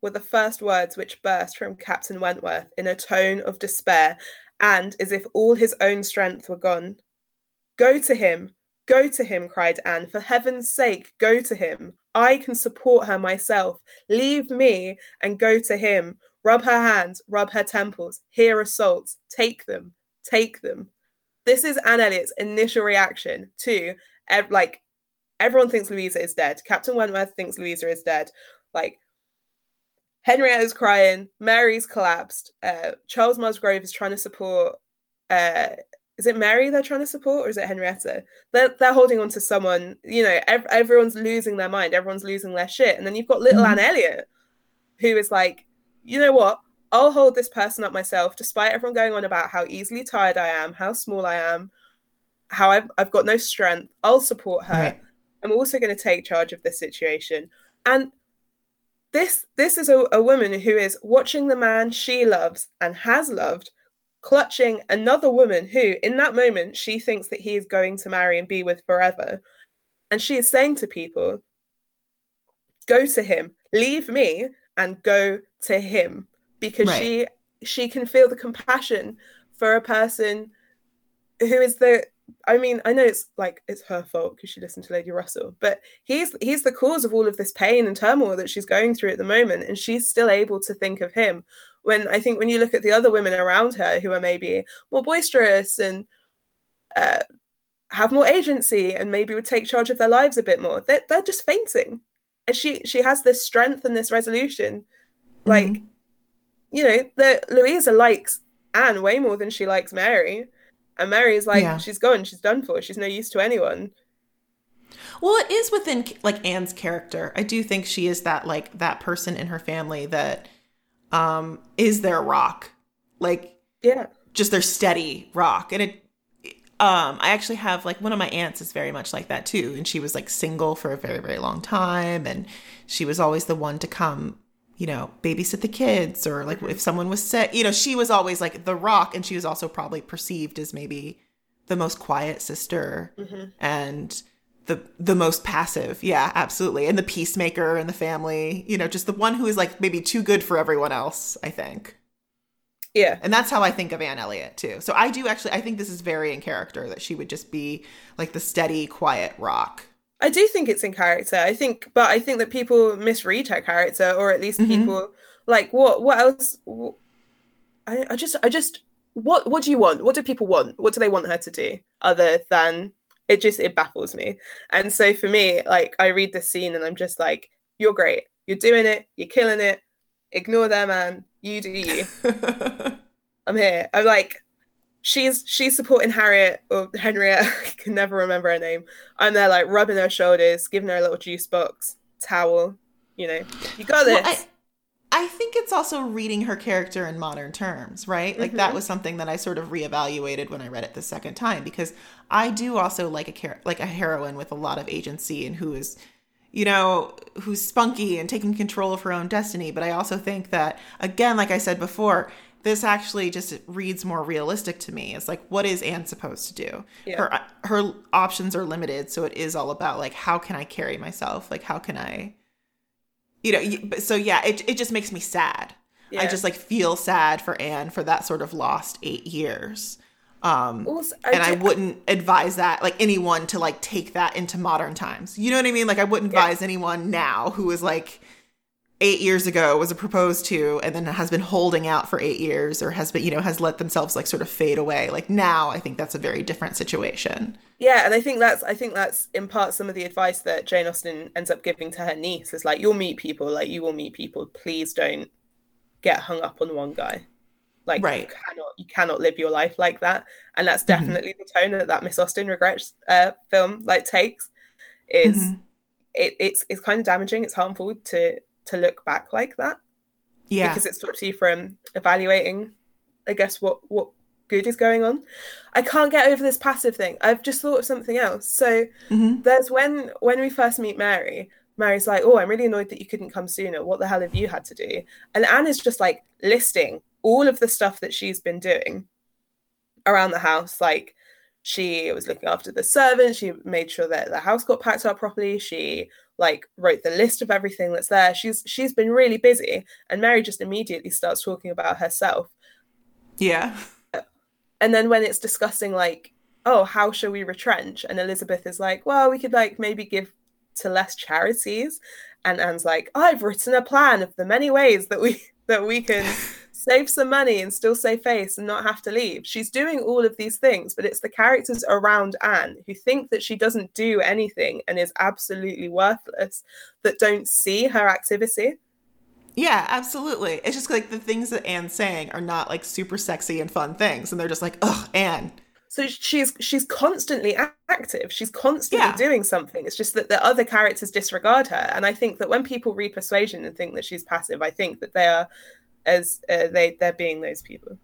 Were the first words which burst from Captain Wentworth in a tone of despair, and as if all his own strength were gone. Go to him, go to him, cried Anne. For heaven's sake, go to him. I can support her myself. Leave me and go to him. Rub her hands, rub her temples, hear assaults, take them, take them. This is Anne Elliot's initial reaction to like everyone thinks Louisa is dead. Captain Wentworth thinks Louisa is dead. Like Henrietta is crying, Mary's collapsed. Uh, Charles Musgrove is trying to support. Uh, is it Mary they're trying to support, or is it Henrietta? They're they're holding on to someone. You know, ev- everyone's losing their mind. Everyone's losing their shit, and then you've got little mm-hmm. Anne Elliot, who is like, you know what? I'll hold this person up myself, despite everyone going on about how easily tired I am, how small I am, how I've, I've got no strength. I'll support her. Right. I'm also going to take charge of this situation. And this this is a, a woman who is watching the man she loves and has loved clutching another woman who, in that moment, she thinks that he is going to marry and be with forever. And she is saying to people, Go to him, leave me, and go to him because right. she she can feel the compassion for a person who is the I mean, I know it's like it's her fault because she listened to Lady Russell, but he's he's the cause of all of this pain and turmoil that she's going through at the moment, and she's still able to think of him. When I think when you look at the other women around her who are maybe more boisterous and uh, have more agency and maybe would take charge of their lives a bit more, they're, they're just fainting, and she she has this strength and this resolution like, mm-hmm. you know, that Louisa likes Anne way more than she likes Mary. And Mary's like, yeah. she's gone, she's done for, she's no use to anyone. Well, it is within like Anne's character. I do think she is that like that person in her family that um is their rock. Like yeah, just their steady rock. And it um I actually have like one of my aunts is very much like that too and she was like single for a very very long time and she was always the one to come you know, babysit the kids or like if someone was sick, you know, she was always like the rock and she was also probably perceived as maybe the most quiet sister mm-hmm. and the the most passive. Yeah, absolutely. And the peacemaker in the family, you know, just the one who is like maybe too good for everyone else, I think. Yeah. And that's how I think of Anne Elliot too. So I do actually I think this is very in character that she would just be like the steady, quiet rock. I do think it's in character. I think but I think that people misread her character or at least mm-hmm. people like what what else I, I just I just what what do you want? What do people want? What do they want her to do other than it just it baffles me. And so for me, like I read this scene and I'm just like, you're great. You're doing it. You're killing it. Ignore them, man. You do you. I'm here. I'm like, she's she's supporting Harriet or Henriette. I can never remember her name. I'm there like rubbing her shoulders, giving her a little juice box, towel. You know, you got this. Well, I- I think it's also reading her character in modern terms, right? Like mm-hmm. that was something that I sort of reevaluated when I read it the second time because I do also like a char- like a heroine with a lot of agency and who is you know, who's spunky and taking control of her own destiny, but I also think that again like I said before, this actually just reads more realistic to me. It's like what is Anne supposed to do? Yeah. Her her options are limited, so it is all about like how can I carry myself? Like how can I you know so yeah it, it just makes me sad yeah. i just like feel sad for anne for that sort of lost eight years um also, I and i wouldn't advise that like anyone to like take that into modern times you know what i mean like i wouldn't yeah. advise anyone now who is like eight years ago was a proposed to and then has been holding out for eight years or has been you know has let themselves like sort of fade away like now i think that's a very different situation yeah and i think that's i think that's in part some of the advice that jane austen ends up giving to her niece is like you'll meet people like you will meet people please don't get hung up on one guy like right. you cannot you cannot live your life like that and that's mm-hmm. definitely mm-hmm. the tone that that miss austen regrets uh, film like takes is mm-hmm. it, it's it's kind of damaging it's harmful to to look back like that. Yeah. Because it stops you from evaluating, I guess, what what good is going on. I can't get over this passive thing. I've just thought of something else. So mm-hmm. there's when when we first meet Mary, Mary's like, Oh, I'm really annoyed that you couldn't come sooner. What the hell have you had to do? And Anne is just like listing all of the stuff that she's been doing around the house, like she was looking after the servants she made sure that the house got packed up properly she like wrote the list of everything that's there. She's she's been really busy and mary just immediately starts talking about herself. Yeah. And then when it's discussing like oh how shall we retrench? And elizabeth is like well we could like maybe give to less charities. And anne's like i've written a plan of the many ways that we that we can save some money and still save face and not have to leave. She's doing all of these things, but it's the characters around Anne who think that she doesn't do anything and is absolutely worthless that don't see her activity. Yeah, absolutely. It's just like the things that Anne's saying are not like super sexy and fun things, and they're just like, ugh, Anne. So she's she's constantly active. She's constantly yeah. doing something. It's just that the other characters disregard her. And I think that when people read Persuasion and think that she's passive, I think that they are as uh, they they're being those people.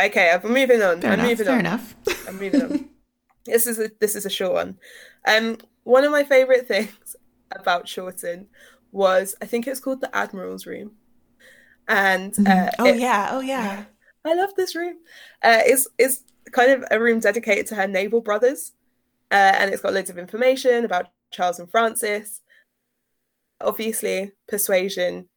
Okay, I'm moving on. Fair I'm enough, moving fair on. enough. I'm moving on. This is a this is a short one. Um, one of my favorite things about Chawton was I think it's called the Admiral's Room, and mm-hmm. uh, oh it, yeah, oh yeah, I love this room. Uh, it's it's kind of a room dedicated to her naval brothers, uh, and it's got loads of information about Charles and Francis. Obviously, persuasion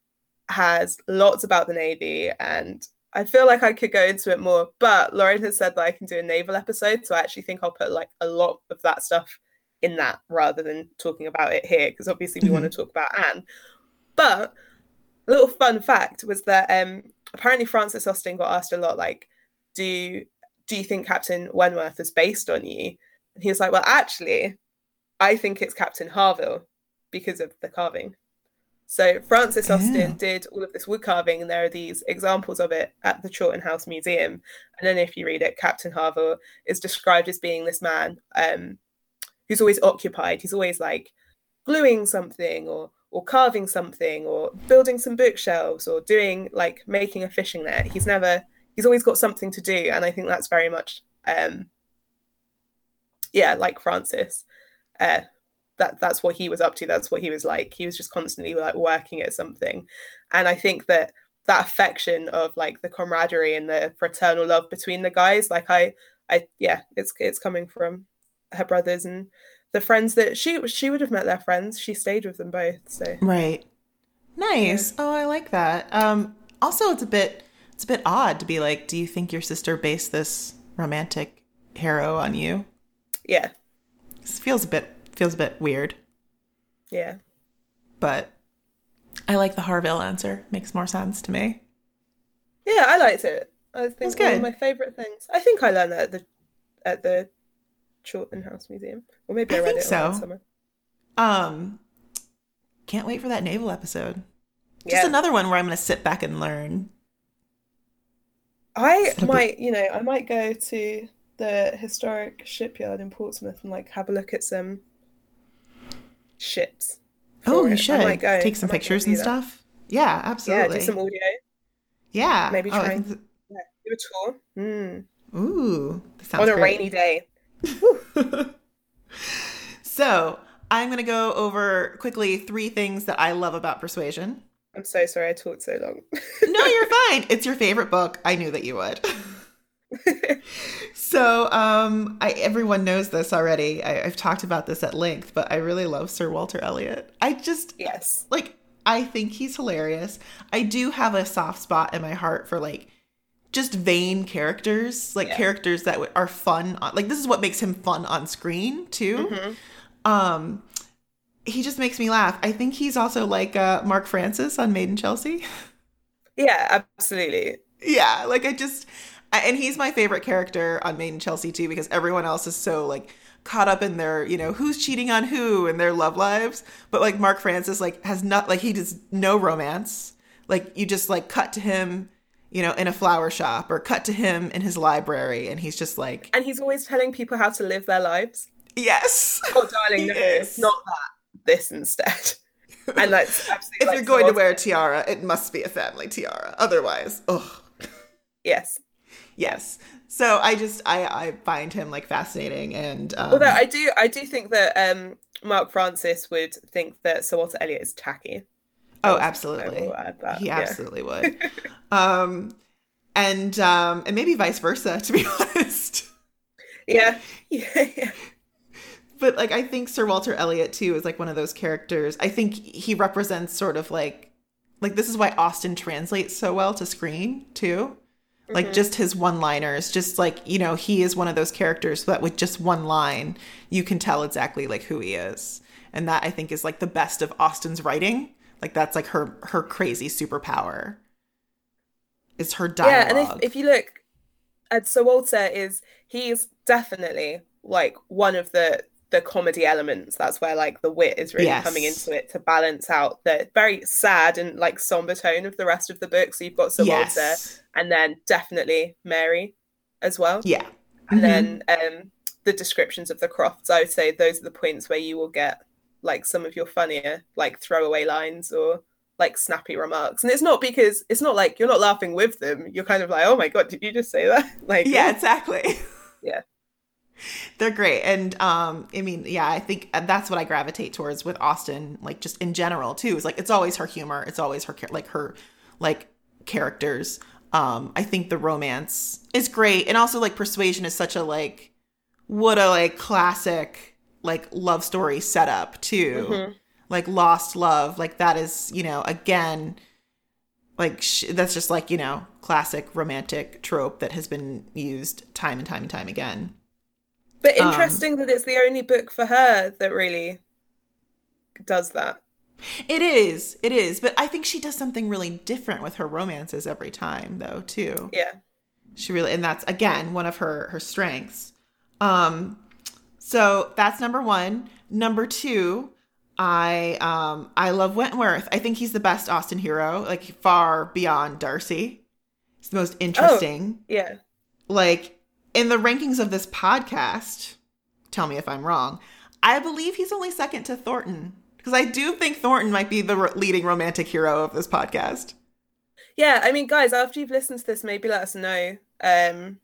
has lots about the Navy, and I feel like I could go into it more. But Lauren has said that I can do a naval episode, so I actually think I'll put like a lot of that stuff in that rather than talking about it here, because obviously we mm-hmm. want to talk about Anne. But a little fun fact was that um, apparently Francis Austen got asked a lot, like, do do you think Captain Wentworth is based on you? And he was like, well, actually, I think it's Captain Harville because of the carving. So Francis Austen yeah. did all of this wood carving, and there are these examples of it at the Chawton House Museum. And then if you read it, Captain Harville is described as being this man um, who's always occupied. He's always like gluing something or or carving something or building some bookshelves or doing like making a fishing net. He's never he's always got something to do, and I think that's very much um, yeah, like Francis. Uh, that that's what he was up to that's what he was like he was just constantly like working at something and i think that that affection of like the camaraderie and the fraternal love between the guys like i i yeah it's it's coming from her brothers and the friends that she she would have met their friends. She stayed with them both. So Right. Nice. Oh, I like that. Um also it's a bit it's a bit odd to be like, do you think your sister based this romantic hero on you? yeah, This feels a bit feels a bit weird, yeah. but I like the Harville answer. Makes more sense to me. Yeah, I liked it. I think That's one of good. my favourite things. I think I learned that at the at the Chawton House Museum, or maybe I, I read think it online so. somewhere. Um can't wait for that naval episode. Just Yeah, another one where I'm going to sit back and learn. I It'll be- might, you know, I might go to the historic shipyard in Portsmouth and like have a look at some ships. Oh, you it. Should take some I pictures and stuff. Yeah, Yeah, absolutely. do some audio. Yeah. maybe Oh, try think and- th- Yeah, do a tour. Mm. Ooh, On a great. rainy day. so I'm going to go over quickly three things that I love about Persuasion. I'm so sorry I talked so long. No, you're fine. It's your favorite book. I knew that you would. so, um, I everyone knows this already. I, I've talked about this at length, but I really love Sir Walter Elliot. I just yes. like I think he's hilarious. I do have a soft spot in my heart for like just vain characters, like Yeah. characters that w- are fun. On, like this is what makes him fun on screen too. Mhm. Um, he just makes me laugh. I think he's also like uh, Mark Francis on Made in Chelsea. Yeah, absolutely. yeah, like I just, and he's my favorite character on Made in Chelsea too because everyone else is so like caught up in their, you know, who's cheating on who and their love lives. But like Mark Francis, like has not like he does no romance. Like you just like cut to him, you know, in a flower shop or cut to him in his library, and he's just like, And he's always telling people how to live their lives. yes. Oh, darling, no, is. not that. This instead. And that's absolutely. If like you're going to wear a tiara, it must be a family tiara. Otherwise, ugh. yes. Yes. So I just I I find him like fascinating and um, Although I do, I do think that um, Mark Francis would think that Sir Walter Elliot is tacky. oh absolutely will add that. he yeah. absolutely would. um and um and maybe vice versa to be honest. Yeah, yeah, yeah. But like I think Sir Walter Elliot too is like one of those characters. I think he represents sort of like like this is why Austen translates so well to screen too. Like Mhm. just his one-liners, just like, you know, he is one of those characters that with just one line, you can tell exactly like who he is. And that I think is like the best of Austen's writing. Like that's like her her crazy superpower. it's her dialogue Yeah, and if, if you look at Sir Walter, is he's definitely like one of the the comedy elements. That's where like the wit is really Yes. coming into it to balance out the very sad and like somber tone of the rest of the book. So you've got Sir Walter, yes. and then definitely Mary as well. Yeah. And Mhm. then um, the descriptions of the Crofts, I would say those are the points where you will get like some of your funnier, like throwaway lines or like snappy remarks. And it's not because it's not like you're not laughing with them. You're kind of like, oh my god, did you just say that? Like, yeah exactly Yeah. They're great. And um i mean yeah i think that's what i gravitate towards with austen like just in general too is like it's always her humor. It's always her like her like characters. Um i think the romance is great. And also like persuasion is such a like what a like classic like love story setup too. Mhm. like lost love like that is you know again like sh- that's just like you know classic romantic trope that has been used time and time and time again But Um, interesting that it's the only book for her that really does that. it is it is. But i think she does something really different with her romances every time though too. Yeah. she really and that's again one of her her strengths. Um so that's number one. Number two i um i love wentworth. I think he's the best austen hero like far beyond darcy. He's the most interesting. Yeah. like in the rankings of this podcast tell me if i'm wrong i believe he's only second to thornton because i do think thornton might be the r- leading romantic hero of this podcast Yeah. I mean, guys, after you've listened to this, maybe let us know um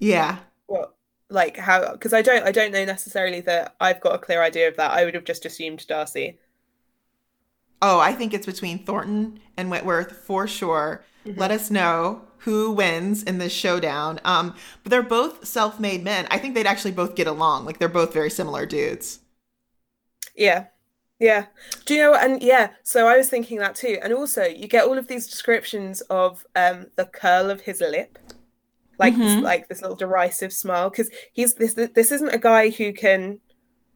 yeah what like how because I don't I don't know necessarily that I've got a clear idea of that. I would have just assumed Darcy. oh i think it's between thornton and wentworth for sure Mhm. let us know who wins in this showdown um but they're both self-made men i think they'd actually both get along like they're both very similar dudes Yeah. Yeah. Do you know and yeah, so I was thinking that too. And also you get all of these descriptions of um the curl of his lip. Like mm-hmm. like this little derisive smile because he's this this isn't a guy who can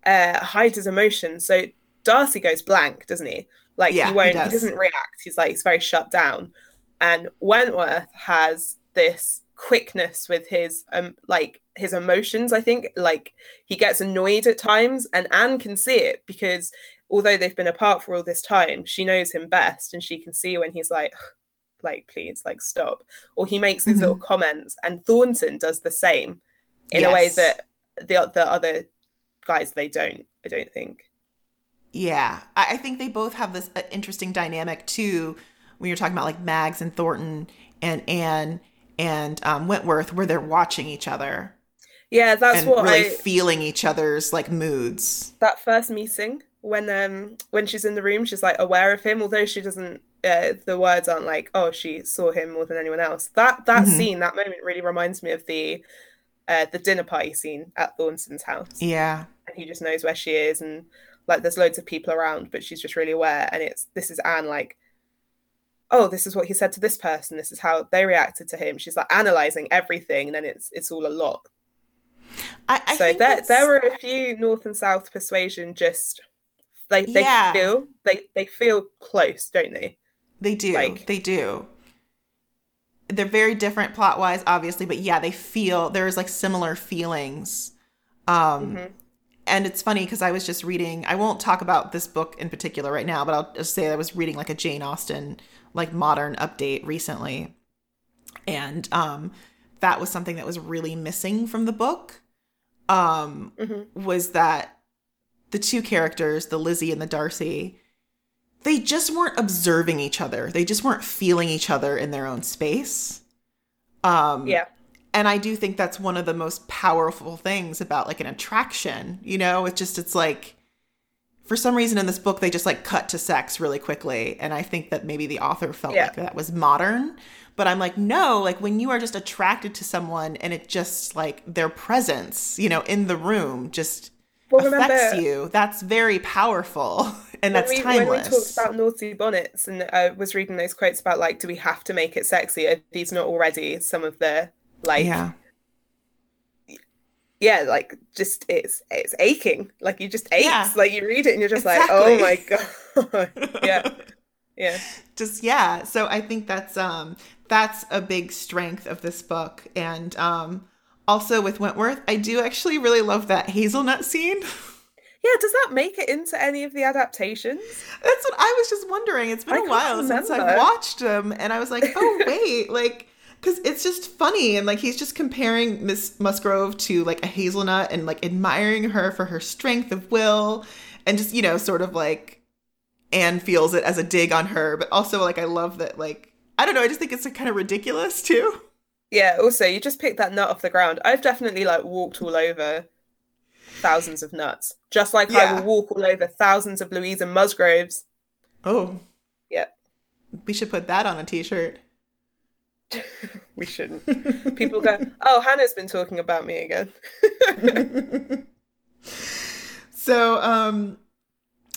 uh hide his emotions. So Darcy goes blank, doesn't he? Like yeah, he won't he, he doesn't react. He's like he's very shut down. And Wentworth has this quickness with his um like his emotions i think like he gets annoyed at times and anne can see it because although they've been apart for all this time she knows him best and she can see when he's like like please like stop or he makes these mm-hmm. little comments and thornton does the same in yes. a way that the the other guys they don't i don't think yeah i, I think they both have this uh, interesting dynamic too when you're talking about like mags and thornton and anne and um, Wentworth, where they're watching each other. Yeah, that's what really I, feeling each other's like moods. That first meeting when um when she's in the room, she's like aware of him, although she doesn't. Uh, the words aren't like, oh, she saw him more than anyone else. That that mm-hmm. scene, that moment, really reminds me of the uh, the dinner party scene at Thornton's house. Yeah, and he just knows where she is, and like there's loads of people around, but she's just really aware. And it's this is Anne like oh this is what he said to this person this is how they reacted to him. She's like analyzing everything and then it's it's all a lot. I, I so there there were a few north and south persuasion just they they yeah. feel they they feel close don't they? They do. Like, they do. They're very different plot wise obviously but yeah they feel there's like similar feelings. Um mm-hmm. and it's funny because i was just reading i won't talk about this book in particular right now but i'll just say i was reading like a jane austen like modern update recently. And um that was something that was really missing from the book. Um mm-hmm. was that the two characters, the Lizzie and the Darcy, they just weren't observing each other. They just weren't feeling each other in their own space. Um Yeah. And I do think that's one of the most powerful things about like an attraction, you know? It's just it's like for some reason in this book they just like cut to sex really quickly and i think that maybe the author felt yeah. like that was modern but i'm like no like when you are just attracted to someone and it just like their presence you know in the room just well, affects remember, you that's very powerful and that's we, timeless when we talked about naughty bonnets and i was reading those quotes about like do we have to make it sexy? Are these not already some of the like yeah yeah, like just it's it's aching. Like you just aches. Yeah. Like you read it and you're just exactly. like, oh my god. yeah. Yeah. Just yeah. So I think that's um that's a big strength of this book. And um also with Wentworth, I do actually really love that hazelnut scene. Yeah, does that make it into any of the adaptations? That's what I was just wondering. It's been I a while remember. since I've watched them, and I was like, oh wait, like because it's just funny and like he's just comparing Miss Musgrove to like a hazelnut and like admiring her for her strength of will and just you know sort of like Anne feels it as a dig on her, but also like I love that like I don't know I just think it's like, kind of ridiculous too. Yeah. Also, you just picked that nut off the ground. I've definitely like walked all over thousands of nuts, just like yeah. I will walk all over thousands of Louisa Musgroves. Oh. Yeah. We should put that on a t-shirt. we shouldn't. People go, oh, Hannah's been talking about me again. so, um,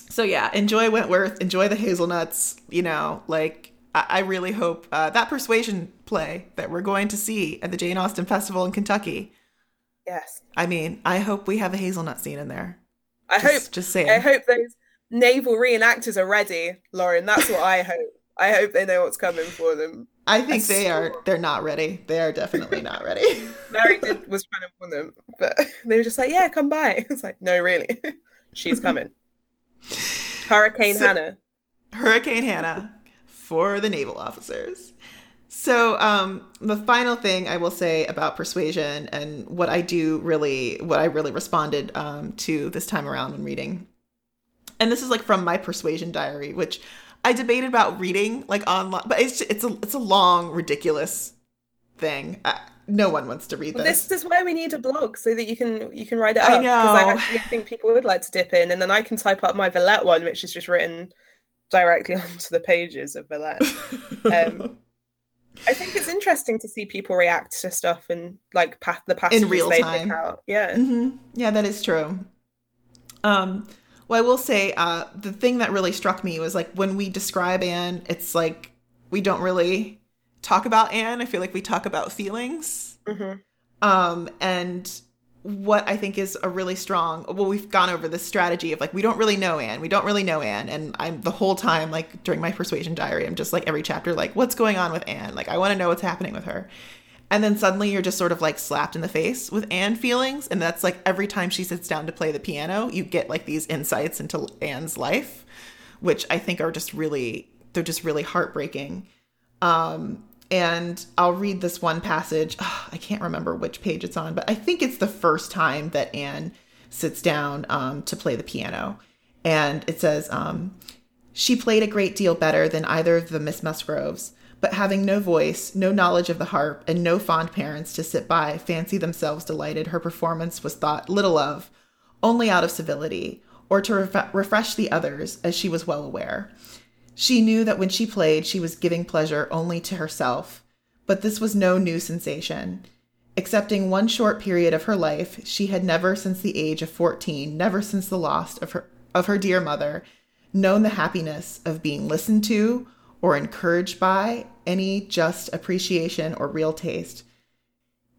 so yeah, enjoy Wentworth, enjoy the hazelnuts. You know, like I, I really hope uh, that persuasion play that we're going to see at the Jane Austen Festival in Kentucky. Yes. I mean, I hope we have a hazelnut scene in there. I just, hope. Just saying. I hope those naval reenactors are ready, Lauren. That's what I hope. I hope they know what's coming for them. I think they are. They're not ready. They are definitely not ready. Mary did, was trying to warn them, but they were just like, "Yeah, come by." It's like, no, really, she's coming. Hurricane so, Hannah. Hurricane Hannah for the naval officers. So, um, the final thing I will say about persuasion and what I do really, what I really responded um, to this time around when reading, and this is like from my persuasion diary, which I debated about reading like online, but it's it's a it's a long, ridiculous thing. I, no one wants to read this. this is why we need a blog so that you can you can write it up. I know. I, actually, think people would like to dip in, and then I can type up my Villette one, which is just written directly onto the pages of Villette. um, I think it's interesting to see people react to stuff and like pa- the passages in real time. Out. Yeah, mm-hmm. yeah, that is true. Um, Well, I will say uh, the thing that really struck me was like when we describe Anne, it's like we don't really talk about Anne. I feel like we talk about feelings. Mm-hmm. Um, and what I think is a really strong, well, we've gone over this strategy of like, we don't really know Anne. We don't really know Anne. And I'm the whole time, like during my persuasion diary, I'm just like every chapter, like, what's going on with Anne? Like, I want to know what's happening with her. And then suddenly you're just sort of like slapped in the face with Anne feelings. And that's like every time she sits down to play the piano, you get like these insights into Anne's life, which I think are just really, they're just really heartbreaking. Um, and I'll read this one passage. Oh, I can't remember which page it's on, but I think it's the first time that Anne sits down um, to play the piano. And it says, um, She played a great deal better than either of the Miss Musgroves but having no voice, no knowledge of the harp, and no fond parents to sit by, fancy themselves delighted her performance was thought little of, only out of civility, or to ref- refresh the others, as she was well aware. She knew that when she played, she was giving pleasure only to herself, but this was no new sensation. Excepting one short period of her life, she had never since the age of 14, never since the loss of her, of her dear mother, known the happiness of being listened to or encouraged by any just appreciation or real taste.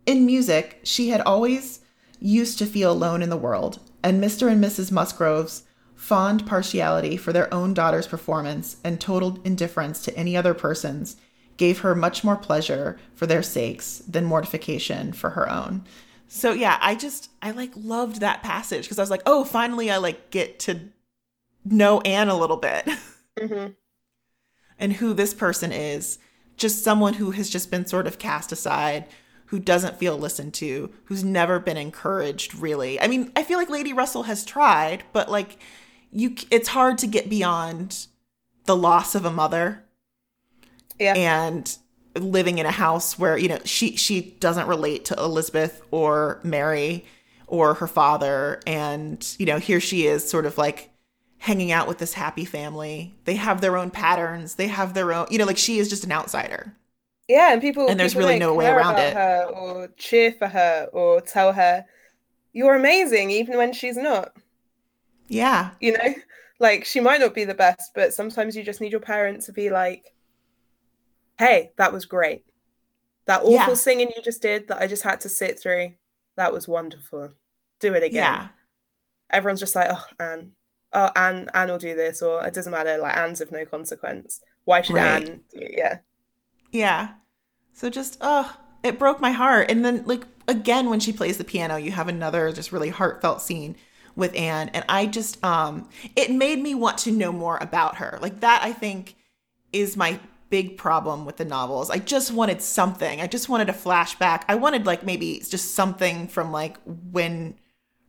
In music, she had always used to feel alone in the world, and Mr. and Mrs. Musgrove's fond partiality for their own daughter's performance and total indifference to any other person's gave her much more pleasure for their sakes than mortification for her own. So yeah, I just I like loved that passage because I was like, oh, finally I like get to know Anne a little bit. Mm-hmm and who this person is. Just someone who has just been sort of cast aside, who doesn't feel listened to, who's never been encouraged really. I mean, I feel like Lady Russell has tried, but like you it's hard to get beyond the loss of a mother. Yeah. And living in a house where, you know, she she doesn't relate to Elizabeth or Mary or her father and, you know, here she is sort of like hanging out with this happy family. They have their own patterns. They have their own, you know, like she is just an outsider. Yeah, and people and there's people really no way around it. Her or cheer for her or tell her you're amazing even when she's not. Yeah. You know, like she might not be the best, but sometimes you just need your parents to be like, "Hey, that was great. That awful yeah. singing you just did that I just had to sit through, that was wonderful. Do it again." Yeah. Everyone's just like, "Oh, Anne, oh Anne Anne will do this or it doesn't matter like Anne's of no consequence. Why should right. Anne yeah. Yeah. So just oh it broke my heart. And then like again when she plays the piano you have another just really heartfelt scene with Anne. And I just um it made me want to know more about her. Like that I think is my big problem with the novels. I just wanted something. I just wanted a flashback. I wanted like maybe just something from like when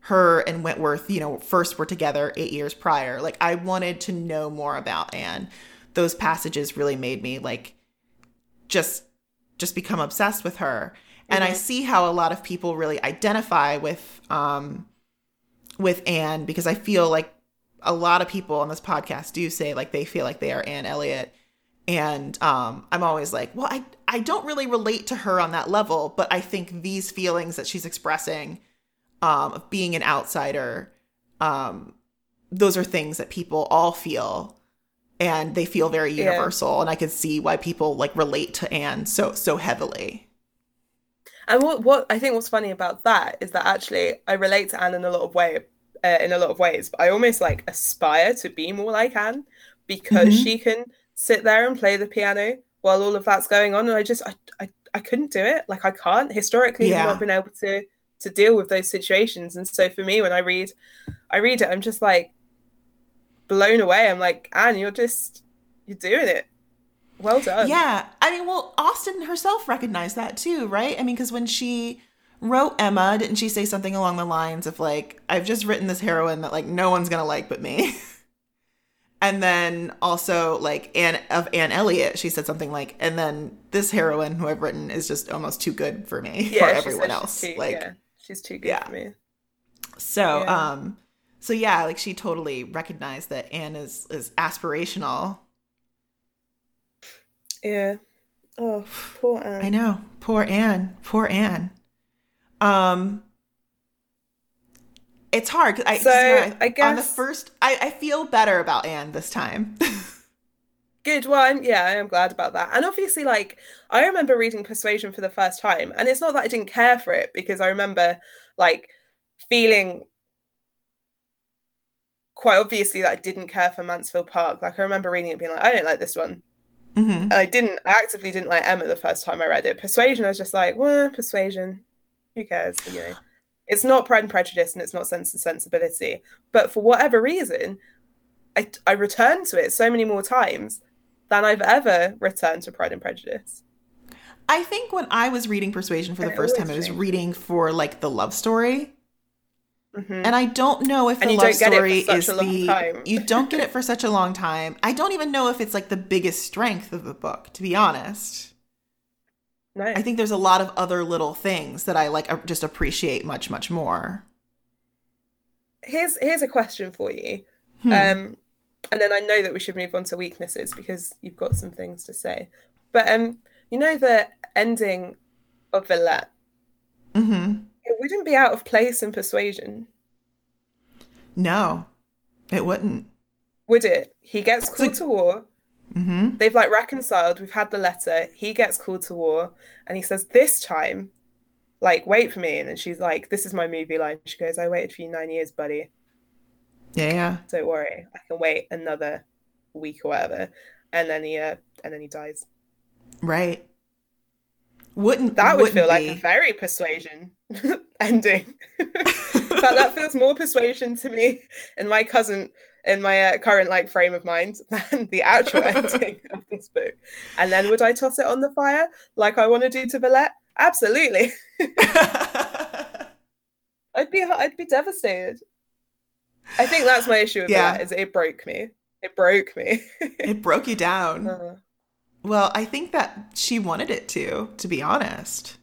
her and Wentworth, you know, first were together eight years prior. Like, I wanted to know more about Anne. Those passages really made me like just just become obsessed with her. Mm-hmm. And I mm-hmm. see how a lot of people really identify with um with Anne because I feel like a lot of people on this podcast do say like they feel like they are Anne Elliot. And um, I'm always like, well, I I don't really relate to her on that level, but I think these feelings that she's expressing um, of being an outsider, um, those are things that people all feel and they feel very universal. Yeah. And I can see why people like relate to Anne so so heavily. And what what I think what's funny about that is that actually I relate to Anne in a lot of way uh, in a lot of ways, but I almost like aspire to be more like Anne because mm-hmm. she can sit there and play the piano while all of that's going on, and I just I I, I couldn't do it. Like I can't historically yeah. I've not been able to to deal with those situations. And so for me, when I read, I read it, I'm just like blown away. I'm like, Anne, you're just you're doing it. Well done. Yeah, I mean, well, Austen herself recognized that too, right? I mean, because when she wrote Emma, didn't she say something along the lines of like, "I've just written this heroine that like no one's gonna like but me." and then also like Anne of Anne Elliot, she said something like, and then this heroine who I've written is just almost too good for me yeah, for everyone else. Too, like, yeah. She's too good yeah. for me. So, yeah. um, so yeah, like she totally recognized that Anne is is aspirational. Yeah. Oh, poor Anne. I know. Poor Anne. Poor Anne. Um it's hard. 'cause I, So, yeah, I on the first, I, I feel better about Anne this time. Good. one. Yeah, I am glad about that. And obviously, like, I remember reading Persuasion for the first time, and it's not that I didn't care for it because I remember, like, feeling quite obviously that I didn't care for Mansfield Park. Like, I remember reading it being like, I don't like this one. hmm And I didn't, I actively didn't like Emma the first time I read it. Persuasion, I was just like, well, Persuasion, who cares? You know, it's not Pride and Prejudice and it's not Sense and Sensibility. But for whatever reason, I, I returned to it so many more times than I've ever returned to Pride and Prejudice. I think when I was reading Persuasion for the And first time, I was reading for like the love story. Mhm. And I don't know if And the love don't get it for story is the time. you don't get it for such a long time. I don't even know if it's like the biggest strength of the book, to be honest. No. I think there's a lot of other little things that I like just appreciate much much more. here's here's a question for you. Hmm. Um, and then I know that we should move on to weaknesses because you've got some things to say. But um, you know the ending of Villette, Mhm. it wouldn't be out of place in Persuasion, No. It wouldn't. would it? He gets called to war. Mm-hmm. They've like reconciled. We've had the letter. He gets called to war, and he says, "This time, like, wait for me." And then she's like, "This is my movie line." She goes, "I waited for you nine years, buddy. Yeah, yeah. Don't worry, I can wait another week or whatever." And then he, uh, and then he dies. Right. Wouldn't That would feel wouldn't like be. a very persuasion ending. but that feels more persuasion to me in my cousin in my uh, current like frame of mind than the actual ending of this book. And then would I toss it on the fire like I want to do to Villette? Absolutely. I'd be I'd be devastated. I think that's my issue with Yeah. Villette is it broke me. It broke me. it broke you down. Uh, Well, I think that she wanted it to, to be honest.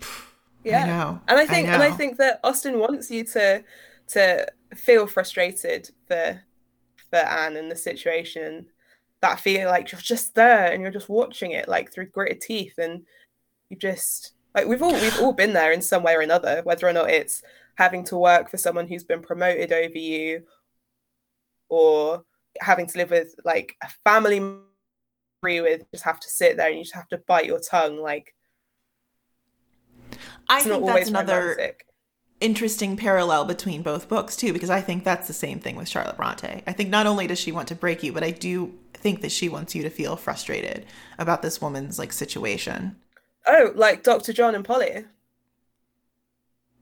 yeah. I know. And I think and I think that Austen wants you to to feel frustrated for for Anne and the situation. That feeling like you're just there and you're just watching it like through gritted teeth and you just like we've all we've all been there in some way or another, whether or not it's having to work for someone who's been promoted over you or having to live with like a family member you with just have to sit there and you just have to bite your tongue like I think that's another romantic. interesting parallel between both books too, because I think that's the same thing with Charlotte Bronte. I think not only does she want to break you, but I do think that she wants you to feel frustrated about this woman's like situation. Oh, like Dr. John and Polly.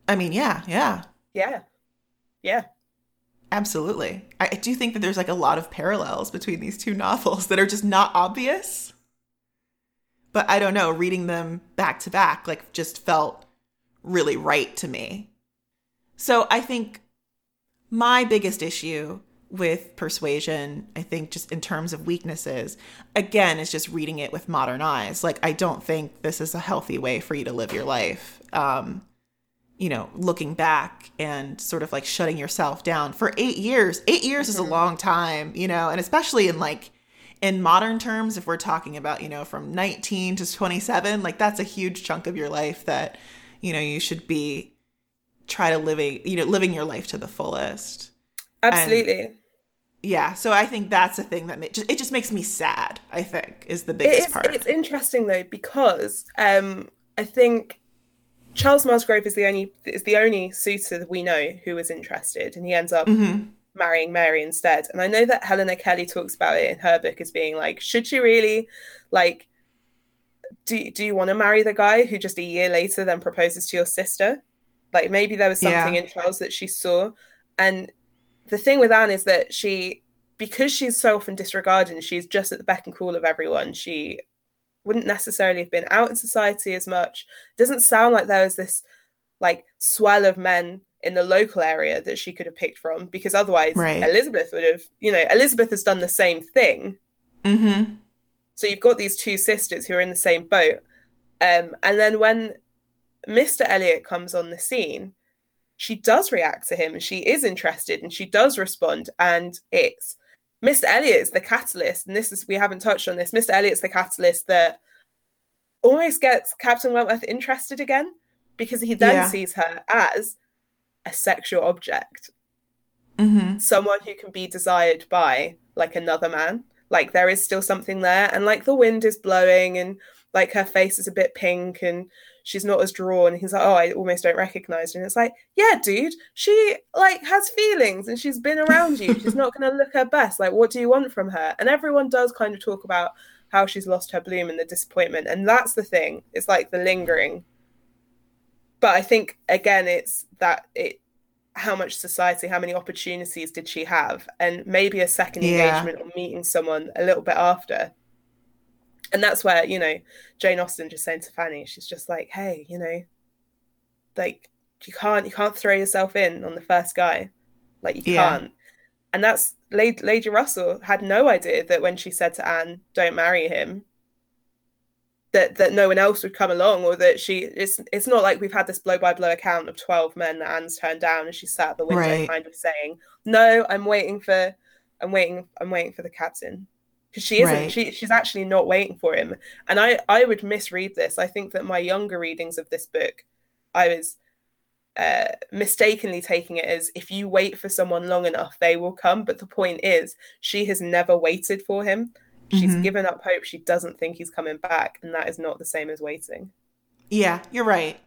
I mean, yeah, yeah, Yeah. Yeah. absolutely. I, I do think that there's like a lot of parallels between these two novels that are just not obvious. But I don't know, reading them back to back like just felt really right to me. So I think my biggest issue with persuasion, I think just in terms of weaknesses, again, is just reading it with modern eyes. Like I don't think this is a healthy way for you to live your life. Um, you know, looking back and sort of like shutting yourself down for eight years. Eight years is a Mhm. long time, you know, and especially in like in modern terms, if we're talking about, you know, from 19 to 27, like that's a huge chunk of your life that, you know, you should be try to living, you know, living your life to the fullest. Absolutely. Yeah, so I think that's the thing that ma- just, it just makes me sad. I think is the biggest is, part. it's interesting though because um I think Charles Musgrove is the only is the only suitor that we know who was interested and he ends up hmm marrying Mary instead. And I know that Helena Kelly talks about it in her book as being like, should she really like do do you want to marry the guy who just a year later then proposes to your sister? Like maybe there was something Yeah. in Charles that she saw. And the thing with Anne is that she because she's so often disregarded and she's just at the beck and call of everyone, she wouldn't necessarily have been out in society as much. Doesn't sound like there was this like swell of men in the local area that she could have picked from because otherwise Right. Elizabeth would have, you know, Elizabeth has done the same thing. hmm So you've got these two sisters who are in the same boat. Um, and then when Mr. Elliot comes on the scene, she does react to him and she is interested and she does respond. And it's Mr. Elliot is the catalyst. And this is, we haven't touched on this. Mr. Elliot's the catalyst that almost gets Captain Wentworth interested again because he then Yeah. sees her as a sexual object. Mm-hmm. Someone who can be desired by like another man. Like there is still something there, and like the wind is blowing, and like her face is a bit pink, and she's not as drawn. He's like, oh, I almost don't recognize her. And it's like, yeah, dude, she like has feelings and she's been around you. she's not going to look her best. Like, what do you want from her? And everyone does kind of talk about how she's lost her bloom and the disappointment. And that's the thing. It's like the lingering. But I think again, it's that it how much society, how many opportunities did she have? And maybe a second Yeah. engagement or meeting someone a little bit after. And that's where, you know, Jane Austen just saying to Fanny, she's just like, hey, you know, like you can't you can't throw yourself in on the first guy. Like you Yeah. can't. And that's Lady, Lady Russell had no idea that when she said to Anne, don't marry him, that that no one else would come along or that she it's it's not like we've had this blow by blow account of 12 men that Anne's turned down and she sat at the window Right. kind of saying, No, I'm waiting for I'm waiting I'm waiting for the captain. Because she isn't Right. she she's actually not waiting for him. And I I would misread this. I think that my younger readings of this book, I was uh, mistakenly taking it as if you wait for someone long enough, they will come. But the point is, she has never waited for him. She's Mhm. given up hope. She doesn't think he's coming back, and that is not the same as waiting. Yeah, you're right.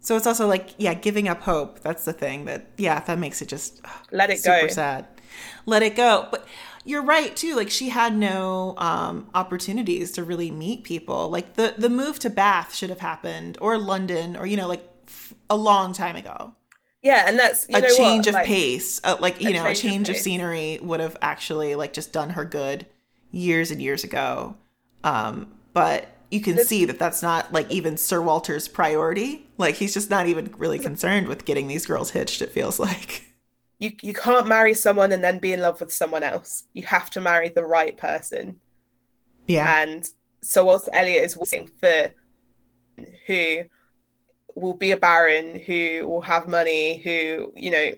So it's also like, yeah, giving up hope. That's the thing that, yeah, that makes it just Let it super go. sad. Let it go. But you're right too. Like she had no um, opportunities to really meet people. Like the the move to Bath should have happened, or London, or you know, like f- a long time ago. Yeah, and that's you a know change of like, pace, uh, like you a know, a change of change of scenery would have actually like just done her good years and years ago. Um, but you can It's- see that that's not like even Sir Walter's priority. Like he's just not even really concerned with getting these girls hitched. It feels like. You you can't marry someone and then be in love with someone else. You have to marry the right person. Yeah. And so whilst Elliot is waiting for who will be a baron, who will have money, who, you know,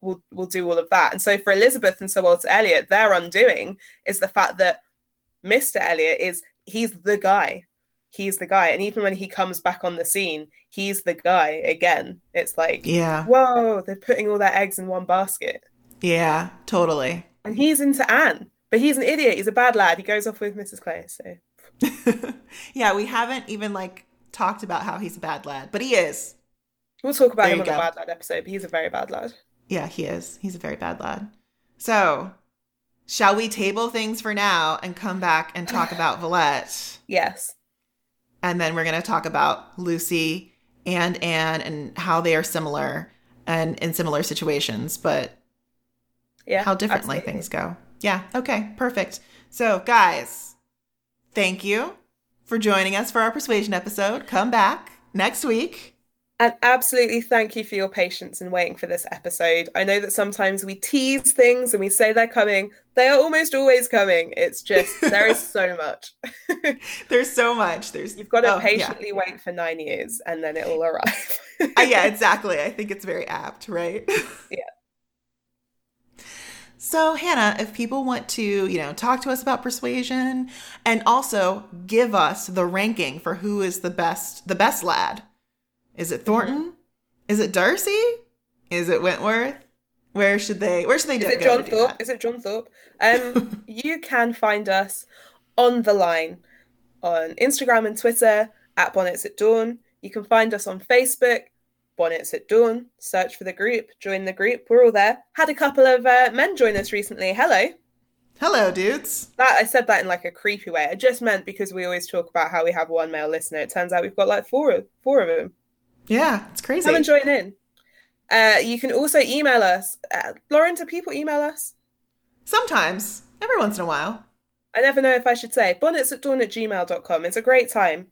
will will do all of that. And so for Elizabeth and Sir Walter Elliot, their undoing is the fact that Mr. Elliot is he's the guy. He's the guy. And even when he comes back on the scene, he's the guy again. It's like, Yeah. whoa, they're putting all their eggs in one basket. Yeah. Totally. And he's into Anne. But he's an idiot. He's a bad lad. He goes off with Mrs. Clay. So yeah. We haven't even like talked about how he's a bad lad, but he is. we'll talk about There him on the bad lad episode, but he's a very bad lad. Yeah, he is. He's a very bad lad. So, shall we table things for now and come back and talk about Villette? Yes. And then we're going to talk about Lucy and Anne and how they are similar and in similar situations, but Yeah. how differently absolutely. things go. Yeah, okay, perfect. So, guys, thank you for joining us for our persuasion episode. Come back next week. And absolutely thank you for your patience in waiting for this episode. I know that sometimes we tease things and we say they're coming. They are almost always coming. It's just, there is so much. There's so much. There's You've got to oh, yeah. patiently wait for nine years and then it will arrive. Uh, yeah, exactly. I think it's very apt, right? Yeah. So, Hannah, if people want to, you know, talk to us about persuasion and also give us the ranking for who is the best the best lad. Is it Thornton? Is it Darcy? Is it Wentworth? Where should they where should they Is it go John Thorpe? Is it John Thorpe? Um, you can find us on the line on Instagram and Twitter at Bonnets at Dawn. You can find us on Facebook, Bonnets at Dawn. Search for the group, join the group. We're all there. Had a couple of uh, men join us recently. Hello. Hello, dudes. That I said that in like a creepy way. I just meant because we always talk about how we have one male listener. It turns out we've got like four of four of them. Yeah, it's crazy. Come and join in. Uh, you can also email us. Uh, Lauren, do people email us? Sometimes, every once in a while. I never know if I should say bonnets at dawn at gmail.com. It's a great time.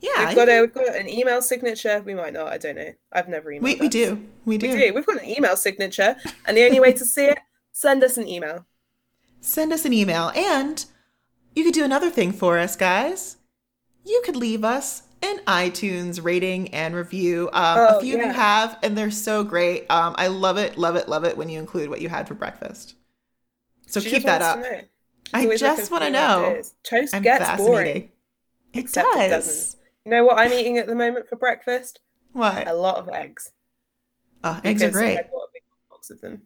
Yeah, we've got a we've got an email signature. We might not, I don't know. I've never emailed. we, we do. We do. We do. We've got an email signature. And the only way to see it, send us an email. send us an email. And you could do another thing for us, guys. You could leave us an iTunes rating and review. Um, Oh, a few yeah. you have, and they're so great. Um, I love it, love it, love it when you include what you had for breakfast. So She keep that up. to know. I just wanna know. ideas. Toast I'm gets boring. It Except does. it doesn't. You know what I'm eating at the moment for breakfast? What? A lot of eggs. Uh, eggs are great. I bought a big box of them.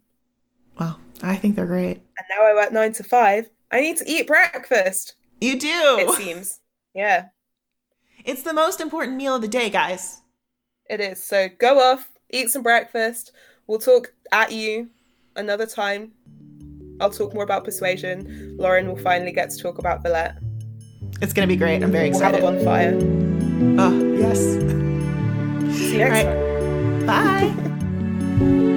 Well, I think they're great. And now I work nine to five. I need to eat breakfast. You do. It seems. Yeah, It's the most important meal of the day, guys. it is. So go off, eat some breakfast. We'll talk at you another time. I'll talk more about persuasion. Lauren will finally get to talk about Villette. It's gonna be great. I'm very excited. We'll have a bonfire. Oh, yes. See you next right. time. Bye.